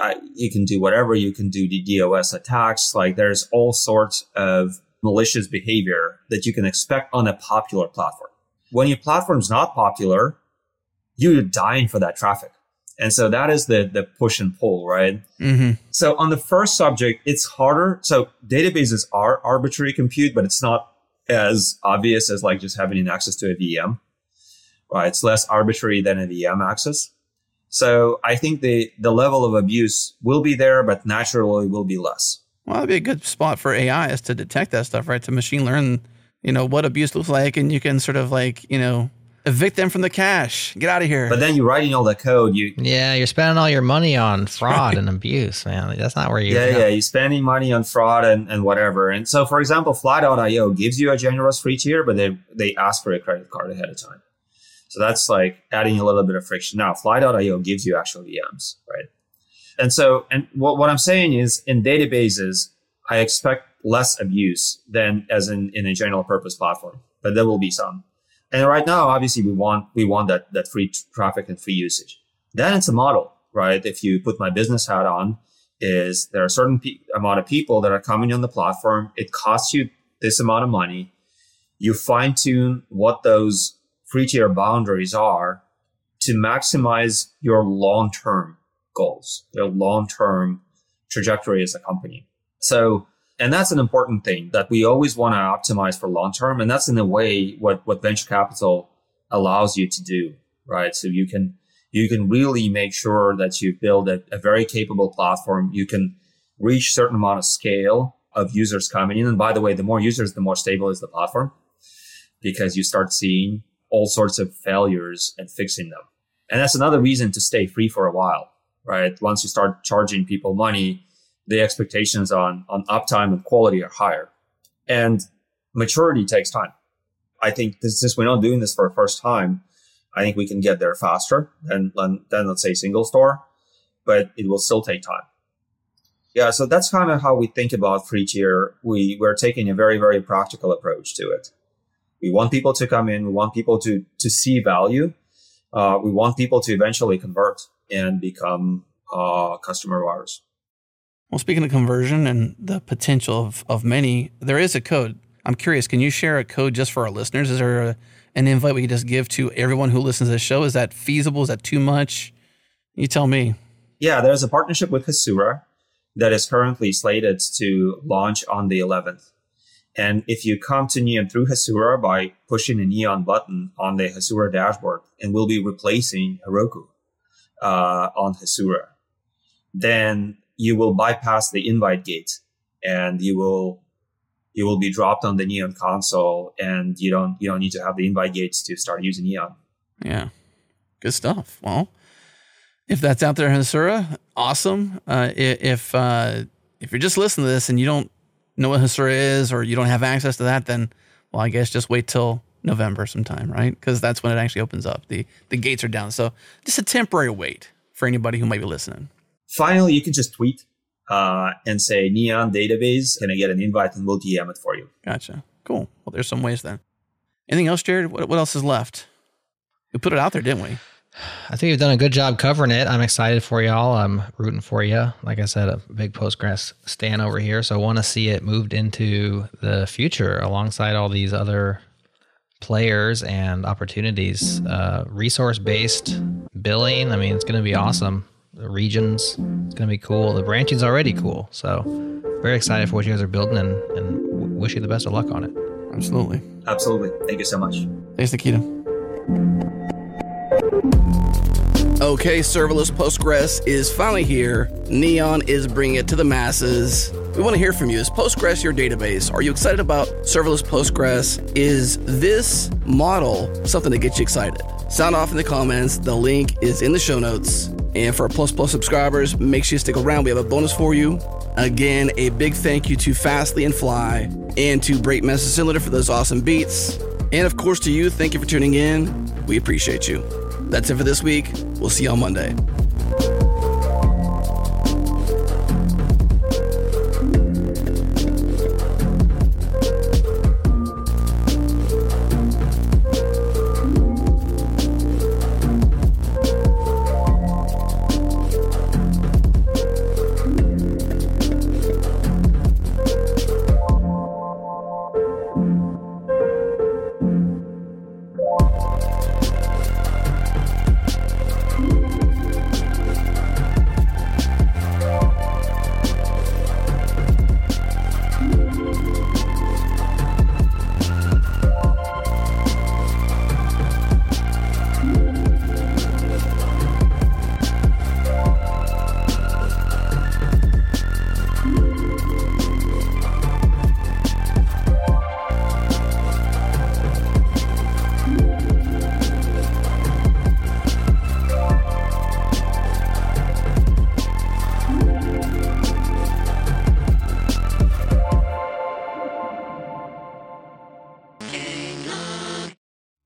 uh, you can do whatever. You can do the DOS attacks. Like there's all sorts of malicious behavior that you can expect on a popular platform when your platform's not popular, you're dying for that traffic. And so that is the, the push and pull, right? Mm-hmm. So on the first subject, it's harder. So databases are arbitrary compute, but it's not as obvious as like just having an access to a VM, right? It's less arbitrary than a VM access. So I think the, the level of abuse will be there, but naturally will be less. Well, that'd be a good spot for AI is to detect that stuff, right? To machine learn you know, what abuse looks like, and you can sort of like, you know, evict them from the cache. Get out of here. But then you're writing all that code. You yeah, you're spending all your money on fraud and abuse, man. That's not where you. Yeah, yeah, you're spending money on fraud and, and whatever. And so, for example, Fly.io gives you a generous free tier, but they they ask for a credit card ahead of time. So that's like adding a little bit of friction. Now, Fly.io gives you actual VMs, right? And so, and what, what I'm saying is in databases, I expect less abuse than as in, in a general purpose platform, but there will be some. And right now, obviously, we want we want that that free traffic and free usage. Then it's a model, right? If you put my business hat on, is there are a certain pe- amount of people that are coming on the platform. It costs you this amount of money. You fine tune what those free tier boundaries are to maximize your long term goals, your long term trajectory as a company. So, and that's an important thing that we always want to optimize for long term. And that's in a way what, what venture capital allows you to do, right? So you can, you can really make sure that you build a, a very capable platform. You can reach certain amount of scale of users coming in. And by the way, the more users, the more stable is the platform because you start seeing all sorts of failures and fixing them. And that's another reason to stay free for a while, right? Once you start charging people money, the expectations on, on uptime and quality are higher. And maturity takes time. I think this, since we're not doing this for the first time, I think we can get there faster than, than, let's say SingleStore, but it will still take time. Yeah, so that's kind of how we think about free tier. We, we're taking a very, very practical approach to it. We want people to come in. We want people to, to see value. Uh, we want people to eventually convert and become uh, customer of ours. Well, speaking of conversion and the potential of, of many, there is a code. I'm curious, can you share a code just for our listeners? Is there a, an invite we can just give to everyone who listens to the show? Is that feasible? Is that too much? You tell me. Yeah, there's a partnership with Hasura that is currently slated to launch on the 11th. And if you come to Neon through Hasura by pushing a Neon button on the Hasura dashboard, and we'll be replacing Heroku uh, on Hasura, then you will bypass the invite gate and you will you will be dropped on the Neon console, and you don't you don't need to have the invite gates to start using Neon. Yeah, good stuff. Well, if that's out there Hasura, awesome. Uh, if uh, if you're just listening to this and you don't know what Hasura is or you don't have access to that, then well, I guess just wait till November sometime, right? Because that's when it actually opens up. the The gates are down, so just a temporary wait for anybody who might be listening. Finally, you can just tweet uh, and say Neon database. Can I get an invite and we'll DM it for you? Gotcha. Cool. Well, there's some ways then. Anything else, Jared? What, what else is left? We put it out there, didn't we? I think you've done a good job covering it. I'm excited for y'all. I'm rooting for you. Like I said, a big Postgres stand over here. So I want to see it moved into the future alongside all these other players and opportunities. Uh, resource based billing. I mean, it's going to be awesome. The regions, it's going to be cool. The branching's already cool. So very excited for what you guys are building and, and wish you the best of luck on it. Absolutely. Absolutely. Thank you so much. Thanks, Nikita. Okay, serverless Postgres is finally here. Neon is bringing it to the masses. We want to hear from you. Is Postgres your database? Are you excited about serverless Postgres? Is this model something that gets you excited? Sound off in the comments. The link is in the show notes. And for our Plus Plus subscribers, make sure you stick around. We have a bonus for you. Again, a big thank you to Fastly and Fly and to Breakmaster Cylinder for those awesome beats. And of course, to you, thank you for tuning in. We appreciate you. That's it for this week. We'll see you on Monday.